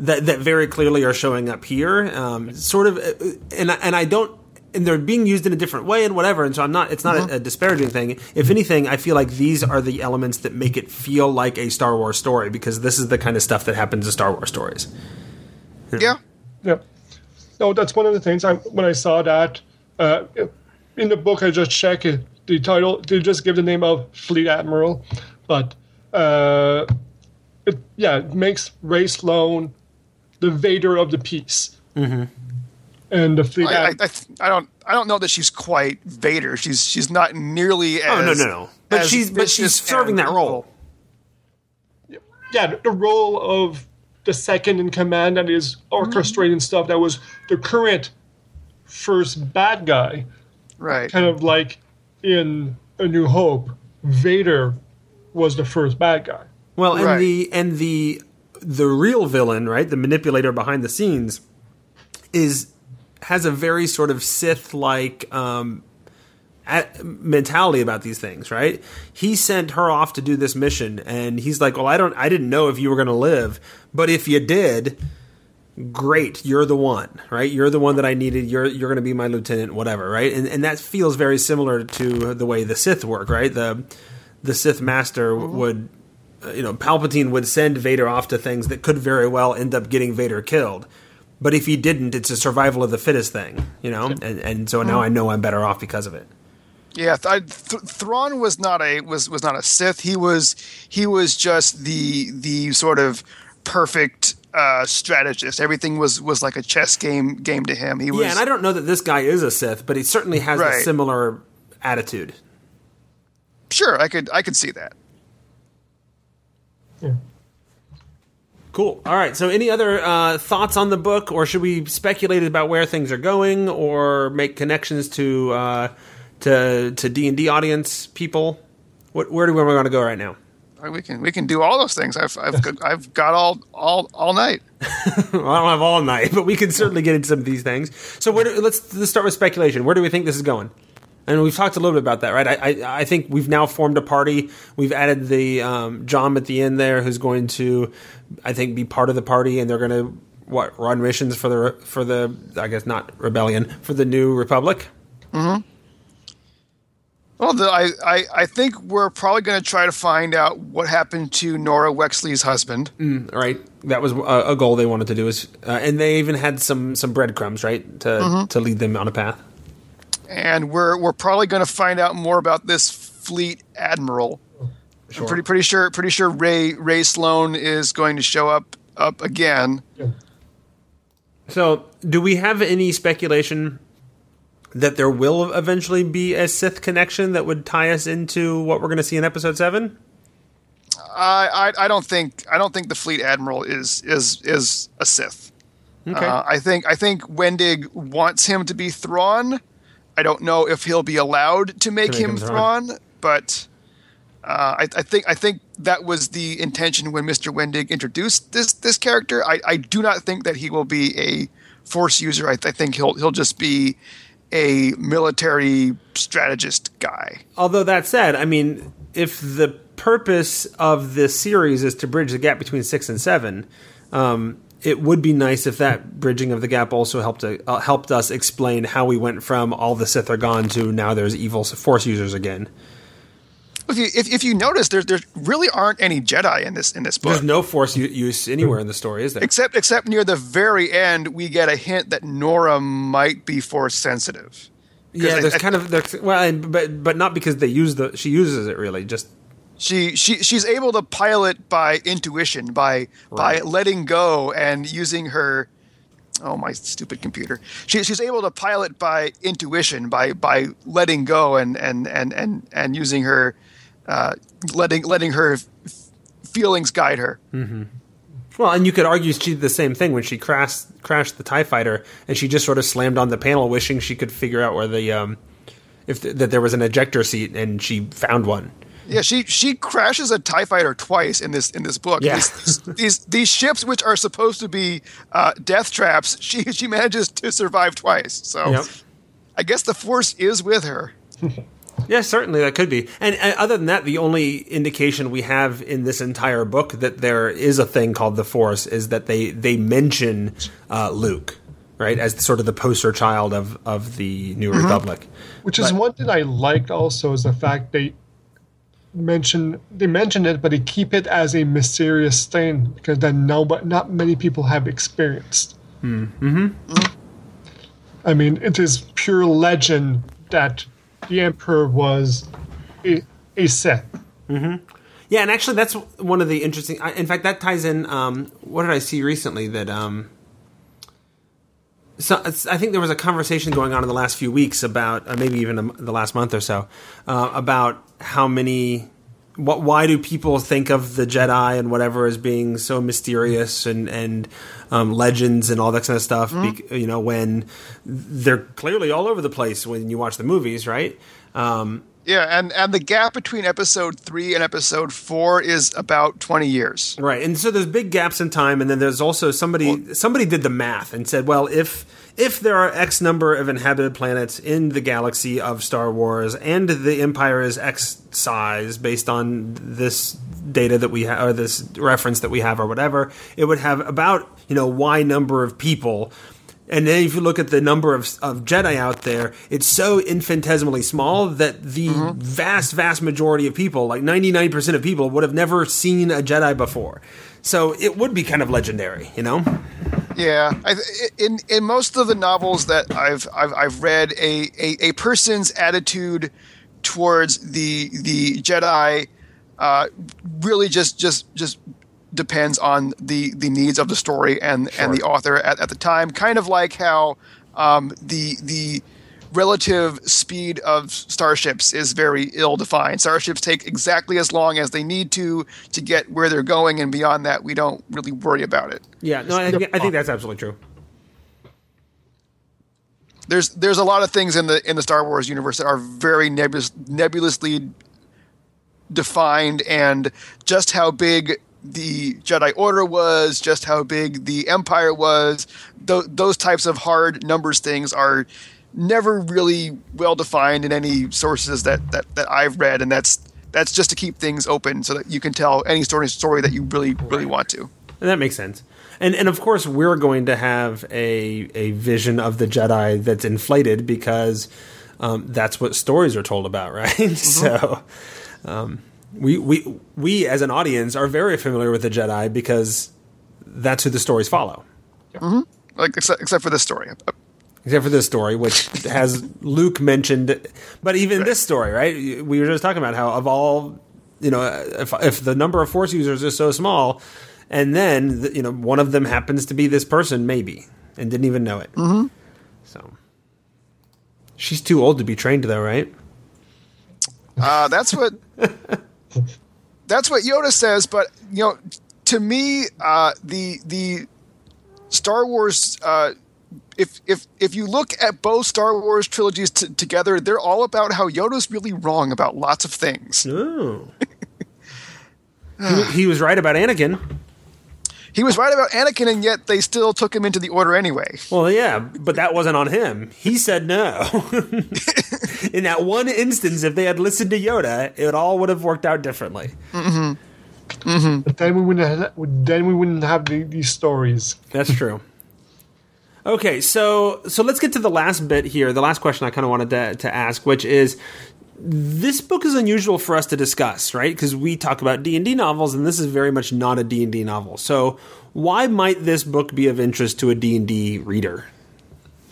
that that very clearly are showing up here. Um, sort of, uh, and I- and I don't. And they're being used in a different way and whatever. And so I'm not. It's not a, a disparaging thing. If anything, I feel like these are the elements that make it feel like a Star Wars story because this is the kind of stuff that happens in Star Wars stories. Yeah. Yeah. No, that's one of the things. I when I saw that uh, in the book, I just checked it. The title. They just give the name of Fleet Admiral, but uh, it, yeah, it makes Rae Sloane the Vader of the piece. Mm-hmm. And the Fleet. I, I, I, I don't I don't know that she's quite Vader. She's she's not nearly as Oh no no no! But she's but she's serving that role. yeah, the role of the second in command that is orchestrating stuff that was the current first bad guy. Right. kind of like in A New Hope, Vader was the first bad guy. Well, and Right. the and the the real villain, right, the manipulator behind the scenes, is has a very sort of Sith like um, at, mentality about these things, right? He sent her off to do this mission, and he's like, "Well, I don't, I didn't know if you were going to live, but if you did." Great, you're the one, right? You're the one that I needed. You're you're going to be my lieutenant, whatever, right? And and that feels very similar to the way the Sith work, right? The the Sith master would uh, you know, Palpatine would send Vader off to things that could very well end up getting Vader killed. But if he didn't, it's a survival of the fittest thing, you know? And, and so now I know I'm better off because of it. Yeah, th- I, th- Thrawn was not a was was not a Sith. He was he was just the the sort of perfect uh, strategist. Everything was was like a chess game game to him. He was Yeah, and I don't know that this guy is a Sith, but he certainly has a similar attitude. sure I could I could see that. Cool. All right. So, any other uh, thoughts on the book, or should we speculate about where things are going, or make connections to uh, to to D and D audience people? What, where do we want to go right now? We can we can do all those things. I've I've, got, I've got all all all night. Well, I don't have all night, but we can certainly get into some of these things. So where do, let's let's start with speculation. Where do we think this is going? And we've talked a little bit about that, right? I, I, I think we've now formed a party. We've added the um, Jom at the end there, who's going to, I think, be part of the party, and they're going to what run missions for the for the I guess not rebellion for the new republic. Hmm. Well, the, I, I I think we're probably going to try to find out what happened to Norra Wexley's husband. right? That was a, a goal they wanted to do. Is uh, and they even had some some breadcrumbs, right, to to lead them on a path. And we're we're probably going to find out more about this fleet admiral. I'm pretty pretty sure pretty sure Rae Rae Sloane is going to show up up again. So, do we have any speculation that there will eventually be a Sith connection that would tie us into what we're going to see in Episode Seven? I, I I don't think I don't think the fleet admiral is is is a Sith. Okay. Uh, I think I think Wendig wants him to be Thrawn. I don't know if he'll be allowed to make, make him, him Thrawn. Thrawn, but uh, I, I think I think that was the intention when Mr. Wendig introduced this this character. I, I do not think that he will be a Force user. I, I think he'll he'll just be a military strategist guy. Although that said, I mean, if the purpose of this series is to bridge the gap between six and seven. Um, it would be nice if that bridging of the gap also helped uh, helped us explain how we went from all the Sith are gone to now there's evil Force users again. If you if, if you notice, there there really aren't any Jedi in this in this book. There's no Force u- use anywhere in the story, is there? except except near the very end, we get a hint that Norra might be Force sensitive. Yeah, there's I- kind of there's, well, and, but but not because they use the she uses it really. Just She she she's able to pilot by intuition, by by letting go and using her. Oh my stupid computer! She, she's able to pilot by intuition, by by letting go and and and and and using her, uh, letting letting her f- feelings guide her. well, and you could argue she did the same thing when she crashed crashed the Tie Fighter, and she just sort of slammed on the panel, wishing she could figure out where the um if th- that there was an ejector seat, and she found one. Yeah, she she crashes a Tie Fighter twice in this in this book. Yeah. These, these these ships, which are supposed to be uh, death traps, she she manages to survive twice. So, Yep. I guess the Force is with her. Yeah, certainly that could be. And, and other than that, the only indication we have in this entire book that there is a thing called the Force is that they they mention uh, Luke, right, as sort of the poster child of of the New Republic. Which is one thing I liked also is the fact they mention they mention it, but they keep it as a mysterious thing because then no, but not many people have experienced. Mm-hmm. I mean, it is pure legend that the Emperor was a, a Sith. Yeah, and actually, that's one of the interesting. In fact, that ties in. Um, what did I see recently that? Um, so I think there was a conversation going on in the last few weeks about, uh, maybe even the last month or so, uh, about how many. What? Why do people think of the Jedi and whatever as being so mysterious and and um, legends and all that kind of stuff? Bec- you know, when they're clearly all over the place when you watch the movies, right? Um, Yeah, and and the gap between episode three and episode four is about twenty years. Right, and so there's big gaps in time, and then there's also somebody somebody did the math and said, well, if if there are X number of inhabited planets in the galaxy of Star Wars, and the Empire is X size based on this data that we have or this reference that we have or whatever, it would have about you know Y number of people. And then if you look at the number of, of Jedi out there, it's so infinitesimally small that the vast, vast majority of people, like 99% of people, would have never seen a Jedi before. So it would be kind of legendary, you know? Yeah, I, in in most of the novels that I've I've, I've read, a, a a person's attitude towards the the Jedi uh, really just just just depends on the the needs of the story and and the author at, at the time. Kind of like how um, the the relative speed of starships is very ill defined. Starships take exactly as long as they need to to get where they're going, and beyond that, we don't really worry about it. Yeah, no, I, think- I think that's absolutely true. there's there's a lot of things in the in the Star Wars universe that are very nebulous, nebulously defined, and just how big the Jedi Order was, just how big the Empire was, th- those types of hard numbers things are never really well defined in any sources that, that, that I've read, and that's that's just to keep things open so that you can tell any story story that you really really want to. And that makes sense. And and of course we're going to have a a vision of the Jedi that's inflated because um, that's what stories are told about, right? So um, we we we as an audience are very familiar with the Jedi because that's who the stories follow. Like except, except for this story. Except for this story, which has Luke mentioned, but even this story, right? We were just talking about how of all, you know, if if the number of Force users is so small, and then you know one of them happens to be this person, maybe, and didn't even know it. Mm-hmm. So she's too old to be trained, though, right? Uh, that's what that's what Yoda says. But you know, to me, uh, the the Star Wars. Uh, if if if you look at both Star Wars trilogies t- together, they're all about how Yoda's really wrong about lots of things. Oh. he, he was right about Anakin. He was right about Anakin, and yet they still took him into the Order anyway. Well, yeah, but that wasn't on him. He said no. In that one instance, if they had listened to Yoda, it all would have worked out differently. Mm-hmm. Mm-hmm. But then we wouldn't have, then we wouldn't have the, these stories. That's true. Okay, so so let's get to the last bit here. The last question I kind of wanted to, to ask, which is, this book is unusual for us to discuss, right? Because we talk about D and D novels, and this is very much not a D and D novel. So, why might this book be of interest to a D and D reader?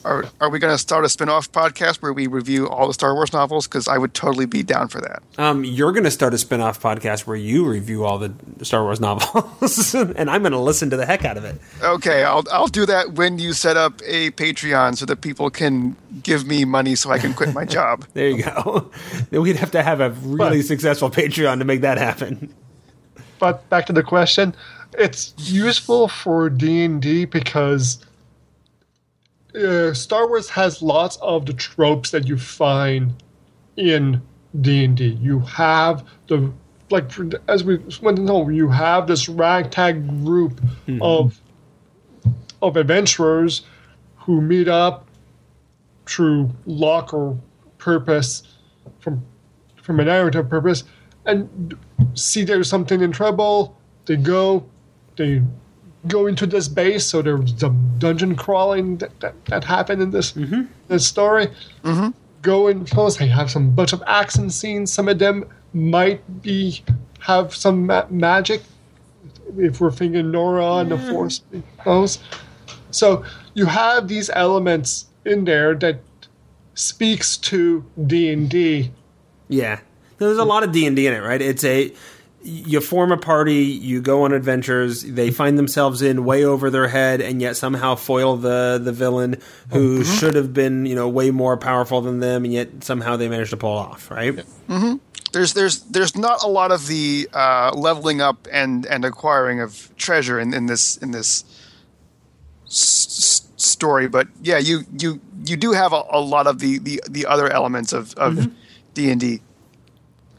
Are, are we going to start a spin off podcast where we review all the Star Wars novels? Because I would totally be down for that. Um, you're going to start a spin off podcast where you review all the Star Wars novels, and I'm going to listen to the heck out of it. Okay, I'll I'll do that when you set up a Patreon so that people can give me money so I can quit my job. There you go. We'd have to have a really But- successful Patreon to make that happen. But back to the question, it's useful for D and D because uh, Star Wars has lots of the tropes that you find in D and D. You have the like as we went to know, you have this ragtag group of of adventurers who meet up through luck or purpose from from a narrative purpose and see there's something in trouble they go they go into this base so there's the dungeon crawling that, that, that happened in this mm-hmm. this story. Mm-hmm. Go in close. They have some bunch of action scenes some of them might be have some ma- magic if we're thinking Norra and the mm. Force those so you have these elements in there that speaks to D and D. Yeah, there's a lot of D and D in it, right? It's a you form a party, you go on adventures, they mm-hmm. find themselves in way over their head, and yet somehow foil the the villain who mm-hmm. should have been you know way more powerful than them, and yet somehow they manage to pull off, right? Mm-hmm. There's there's there's not a lot of the uh, leveling up and, and acquiring of treasure in, in this in this s- s- story, but yeah, you you you do have a, a lot of the, the, the other elements of of D and D.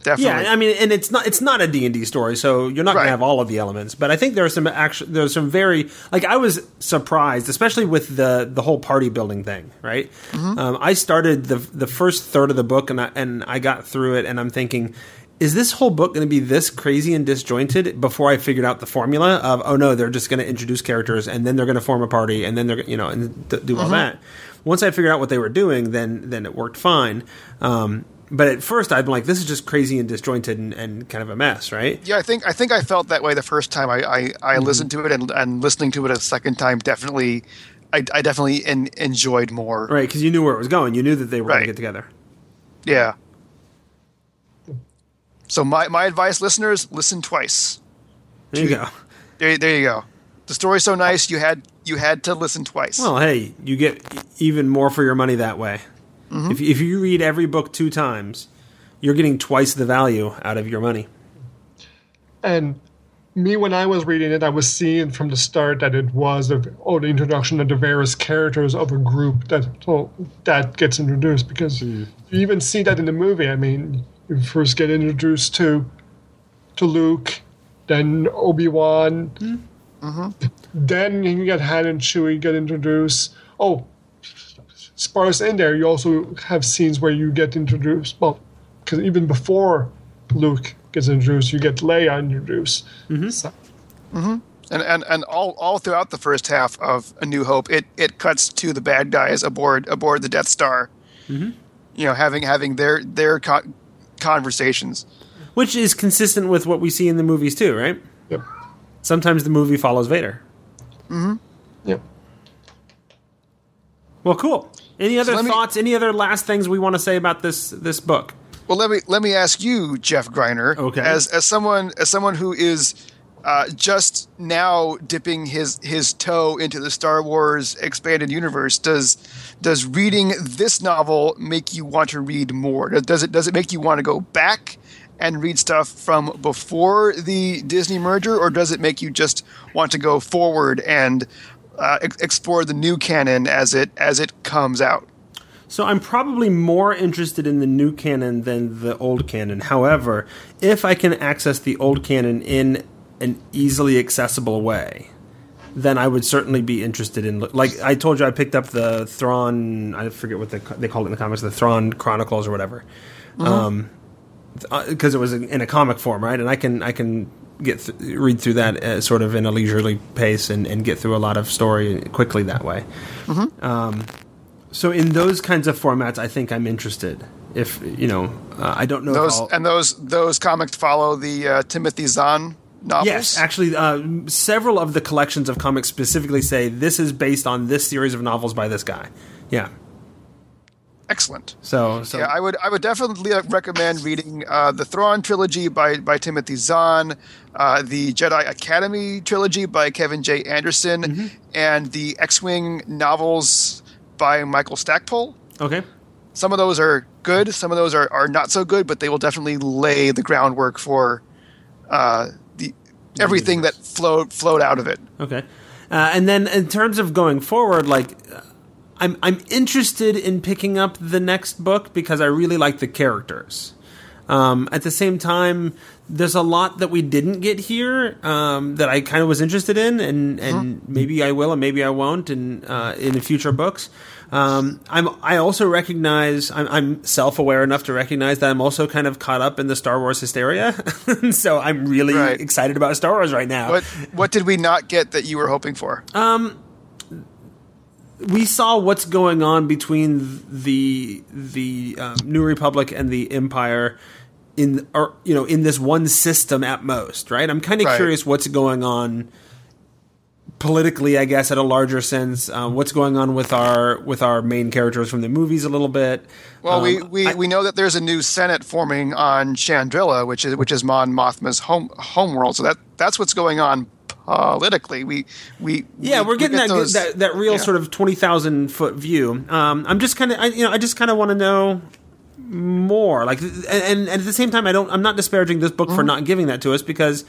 Definitely. Yeah, I mean, and it's not it's not a D and D story, so you're not going to have all of the elements. But I think there are some actually there's some very like I was surprised, especially with the the whole party building thing. Right, um, I started the the first third of the book, and I, and I got through it, and I'm thinking. Is this whole book going to be this crazy and disjointed before I figured out the formula of oh no they're just going to introduce characters and then they're going to form a party and then they're you know and do all that. Once I figured out what they were doing, then then it worked fine. Um, but at first I'd been like, this is just crazy and disjointed and, and kind of a mess, right? yeah, I think I think I felt that way the first time I, I, I mm-hmm. listened to it, and, and listening to it a second time definitely, I, I definitely en- enjoyed more. Right, because you knew where it was going. You knew that they were going to get together. Yeah. So my, my advice, listeners, listen twice. There you go. There, there you go. The story's so nice, you had you had to listen twice. Well, hey, you get even more for your money that way. If, if you read every book two times, you're getting twice the value out of your money. And me, when I was reading it, I was seeing from the start that it was of oh the introduction of the various characters of a group that oh, that gets introduced because hmm. you even see that in the movie. I mean, you first get introduced to to Luke, then Obi Wan, hmm. then you get Han and Chewie get introduced. Oh, sparse in there, you also have scenes where you get introduced. Well, because even before Luke gets introduced, you get Leia introduced. Mm-hmm. So. and, and and all all throughout the first half of A New Hope, it, it cuts to the bad guys aboard aboard the Death Star. Mm-hmm. You know, having having their their co- conversations. Which is consistent with what we see in the movies too, right? Yep. Sometimes the movie follows Vader. Mm-hmm. Yep. Well, cool. Any other let me- thoughts? Any other last things we want to say about this this book? Well, let me let me ask you, Jeff Greiner, Okay. as as someone as someone who is uh, just now dipping his his toe into the Star Wars expanded universe. Does does reading this novel make you want to read more? Does- Does it does it make you want to go back and read stuff from before the Disney merger, or does it make you just want to go forward and uh, ex- explore the new canon as it as it comes out? So I'm probably more interested in the new canon than the old canon. However, if I can access the old canon in an easily accessible way, then I would certainly be interested in. Like I told you, I picked up the Thrawn. I forget what the, they call it in the comics, the Thrawn Chronicles or whatever, mm-hmm. um, it was in a comic form, right? And I can I can get th- read through that uh, sort of in a leisurely pace and, and get through a lot of story quickly that way. Mm-hmm. Um, so in those kinds of formats, I think I'm interested. If you know, uh, I don't know. Those and those those comics follow the uh, Timothy Zahn novels. Yes, actually, uh, several of the collections of comics specifically say this is based on this series of novels by this guy. Yeah. Excellent. So, so yeah, I would I would definitely recommend reading uh, the Thrawn trilogy by by Timothy Zahn, uh, the Jedi Academy trilogy by Kevin J. Anderson, mm-hmm. and the X-wing novels by Michael Stackpole. Okay. Some of those are good. Some of those are, are not so good, but they will definitely lay the groundwork for uh, the everything that flowed flowed out of it. Okay. Uh, and then in terms of going forward, like I'm I'm interested in picking up the next book because I really like the characters. Um, at the same time, there's a lot that we didn't get here um, that I kind of was interested in, and and maybe I will, and maybe I won't, and uh, in future books. Um, I'm I also recognize I'm, I'm self aware enough to recognize that I'm also kind of caught up in the Star Wars hysteria, so I'm really right. excited about Star Wars right now. What what did we not get that you were hoping for? Um, we saw what's going on between the the um, New Republic and the Empire in or you know in this one system at most, right? I'm kind of right. curious what's going on politically, I guess, at a larger sense. Um, what's going on with our with our main characters from the movies a little bit. Well, um, we we, I, we know that there's a new Senate forming on Chandrila, which is which is Mon Mothma's home homeworld. So that that's what's going on politically. We we yeah, we, are getting we get that, those, that, that real yeah. sort of twenty thousand foot view. Um, I'm just kind of you know I just kind of want to know more like and, and, at the same time I don't I'm not disparaging this book mm-hmm. for not giving that to us because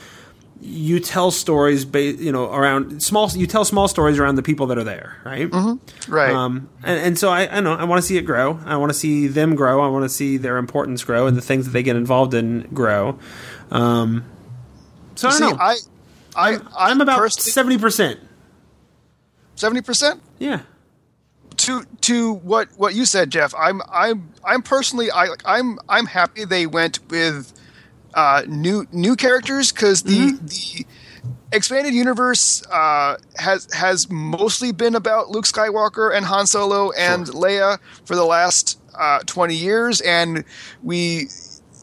you tell stories ba- you know around small you tell small stories around the people that are there right mm-hmm. right um, and, and, so I, I know I want to see it grow I want to see them grow I want to see their importance grow and the things that they get involved in grow um, so I don't see, know I I I'm, about seventy percent seventy percent yeah to to what what you said, Jeff. I'm I'm I'm personally I I'm I'm happy they went with uh, new new characters because the mm-hmm. the expanded universe uh, has has mostly been about Luke Skywalker and Han Solo and sure. Leia for the last uh, twenty years, and we.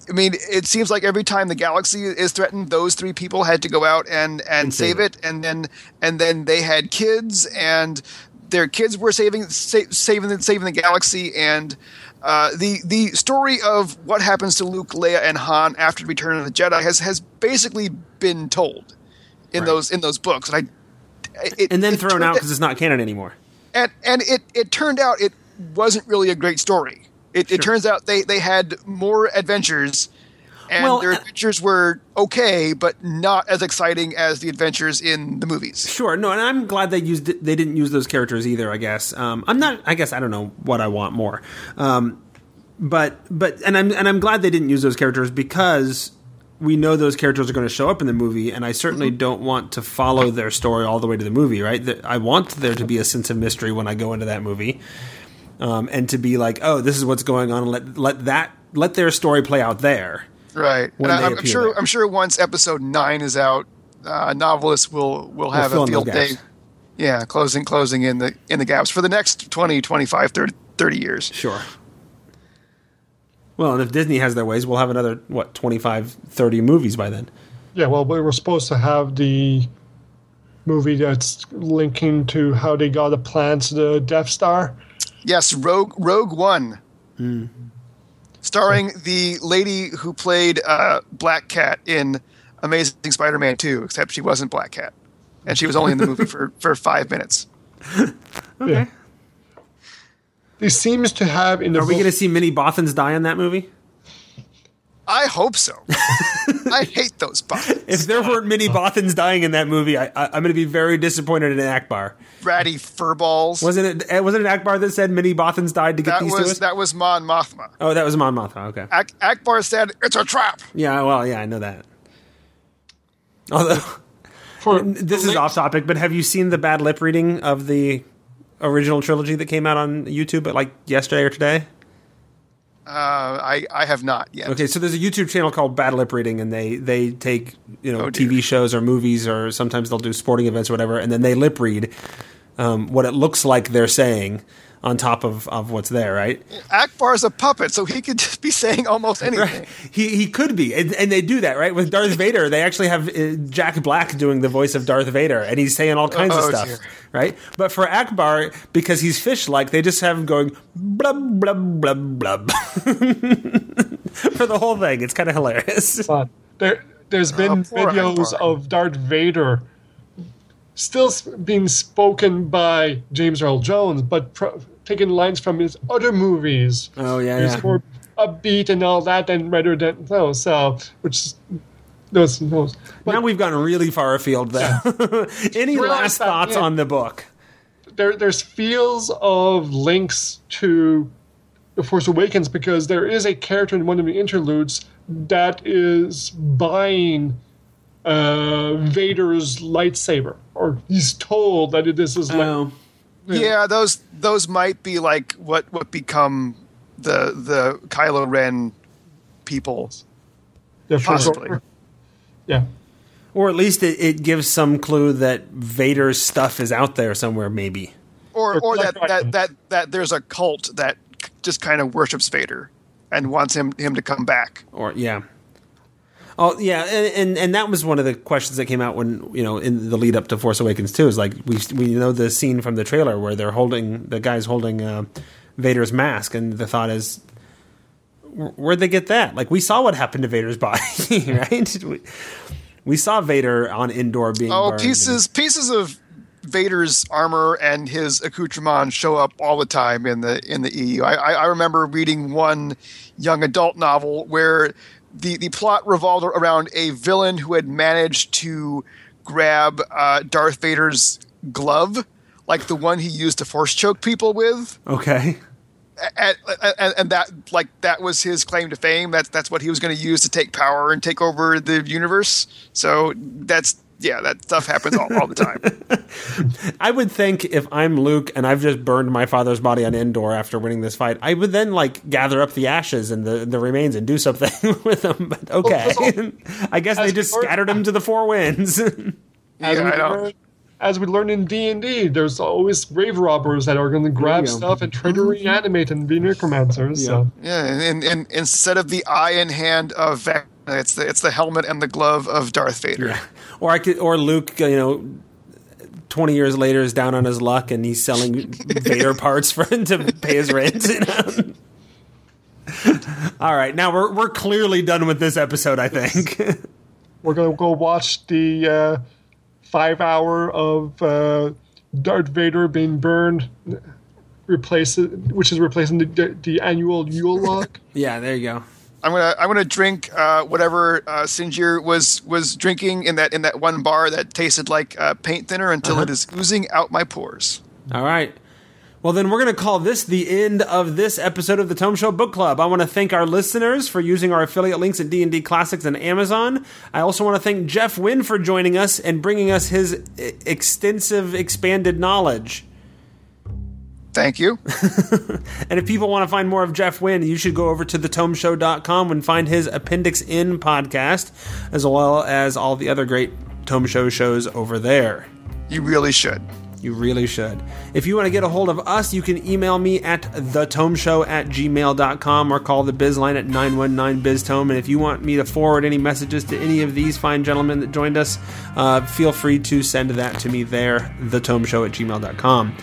I mean, it seems like every time the galaxy is threatened, those three people had to go out and, and save it, and then and then they had kids, and their kids were saving sa- saving the, saving the galaxy, and uh, the the story of what happens to Luke, Leia, and Han after the Return of the Jedi has has basically been told in right. those in those books, and I it, and then thrown out because it's not canon anymore. And and it it turned out it wasn't really a great story. It, sure. it turns out they they had more adventures and well, their uh, adventures were okay, but not as exciting as the adventures in the movies. Sure, no, and I'm glad they used they didn't use those characters either. I guess um, I'm not. I guess I don't know what I want more, um, but but and I'm and I'm glad they didn't use those characters because we know those characters are going to show up in the movie, and I certainly mm-hmm. don't want to follow their story all the way to the movie. Right? I want there to be a sense of mystery when I go into that movie, um, and to be like, oh, this is what's going on. Let let that let their story play out there Right. And I, am sure. There. I'm sure once episode nine is out, uh, novelists will will have we'll a field day. Yeah, closing closing in the in the gaps for the next 20, 25, 30, 30 years. Sure. Well, and if Disney has their ways, we'll have another what 25, 30 movies by then. Yeah, well, we were supposed to have the movie that's linking to how they got the plans to the Death Star. Yes, Rogue Rogue One. Mm starring the lady who played uh, Black Cat in Amazing Spider-Man 2, except she wasn't Black Cat, and she was only in the movie for for five minutes. okay. Yeah. He seems to have in the. Are we going to see Minnie Bothans die in that movie? I hope so. I hate those Bothans. If there weren't many Bothans dying in that movie, I, am going to be very disappointed in Ackbar. Ratty furballs. Wasn't it? Eh, wasn't it Ackbar that said many Bothans died to get that these was, to us? That was Mon Mothma. Oh, that was Mon Mothma. Okay. Ak- Ackbar said it's a trap. Yeah. Well, yeah, I know that. Although. For this is off topic, but have you seen the bad lip reading of the original trilogy that came out on YouTube like yesterday or today? Uh, I I have not yet. Okay, so there's a YouTube channel called Bad Lip Reading, and they they take you know Oh. TV shows or movies or sometimes they'll do sporting events or whatever, and then they lip read um, what it looks like they're saying on top of, of what's there, right? Ackbar is a puppet, so he could just be saying almost anything. Right. He he could be, and, and they do that, right? With Darth Vader, they actually have uh, Jack Black doing the voice of Darth Vader, and he's saying all kinds of Oh, stuff, dear. right? But for Ackbar, because he's fish-like, they just have him going blub blub blub blub for the whole thing. It's kind of hilarious. But there, there's been poor videos Ackbar. of Darth Vader still being spoken by James Earl Jones, but pro- taking lines from his other movies. Oh yeah, He's yeah. more upbeat and all that, and rather than no, so which those those. But now we've gone really far afield, though. Any last that, thoughts yeah. on the book? there there's feels of links to the Force Awakens because there is a character in one of the interludes that is buying uh, Vader's lightsaber, or he's told that it is his. light Oh, Yeah, those those might be like what what become the the Kylo Ren people. the Force possibly. Order. Yeah, or at least it, it gives some clue that Vader's stuff is out there somewhere, maybe. Or Or or that, that that that there's a cult that just kind of worships Vader and wants him him to come back. Or yeah. Oh yeah, and, and and that was one of the questions that came out when you know in the lead up to Force Awakens too. Is like we we know the scene from the trailer where they're holding the guy's holding uh, Vader's mask, and the thought is, where'd they get that? Like we saw what happened to Vader's body, right? We, we saw Vader on Endor being Oh, pieces pieces of Vader's armor and his accoutrement show up all the time in the in the EU. I, I remember reading one young adult novel where the, the plot revolved around a villain who had managed to grab uh, Darth Vader's glove, like the one he used to force choke people with, Okay. and, and, and that like that was his claim to fame. That's that's what he was going to use to take power and take over the universe. So that's yeah, that stuff happens all, all the time. I would think if I'm Luke and I've just burned my father's body on Endor after winning this fight, I would then like gather up the ashes and the, the remains and do something with them. But oh, okay, also, I guess they just we scattered them to the four winds. as Yeah, we I learn, as we learn in D and D, there's always grave robbers that are going to grab go. stuff and try to mm-hmm. reanimate and be necromancers. So. Yeah, and, and instead of the eye and hand of Vecna, it's the it's the helmet and the glove of Darth Vader. or I could, or Luke, you know. 20 years later is down on his luck and he's selling Vader parts for him to pay his rent. You know? All right, now we're we're clearly done with this episode, I think. We're gonna go watch the uh, five hour of uh, Darth Vader being burned, replace it, which is replacing the, the, the annual Yule log. yeah, there you go. I'm gonna I'm gonna drink uh, whatever uh, Sinjir was was drinking in that in that one bar that tasted like uh, paint thinner until it is oozing out my pores. All right. Well, then we're going to call this the end of this episode of the Tome Show Book Club. I want to thank our listeners for using our affiliate links at D&D Classics and Amazon. I also want to thank Jeff Wynn for joining us and bringing us his extensive, expanded knowledge. Thank you. And if people want to find more of Jeff Wynn, you should go over to thetomeshow.com and find his Appendix N podcast, as well as all the other great Tome Show shows over there. You really should. You really should. If you want to get a hold of us, you can email me at thetomeshow at gmail.com or call the biz line at 919biztome. And if you want me to forward any messages to any of these fine gentlemen that joined us, uh, feel free to send that to me there, thetomeshow at gmail.com.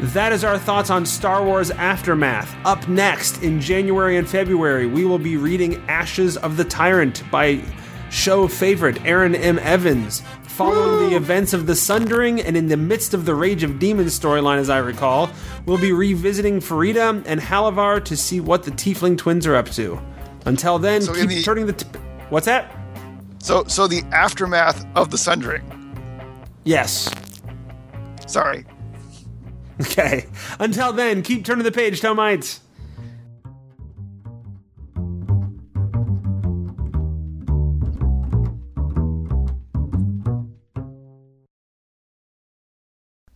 That is our thoughts on Star Wars Aftermath. Up next in January and February, we will be reading Ashes of the Tyrant by show favorite Erin M. Evans. Following the events of The Sundering and in the midst of the Rage of Demons storyline, as I recall, we'll be revisiting Farideh and Halivar to see what the Tiefling twins are up to. Until then, So keep the- turning the. T- What's that? So so the aftermath of the Sundering. Yes. Sorry. Okay. Until then, keep turning the page, Tomites.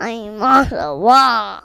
I'm on the wall.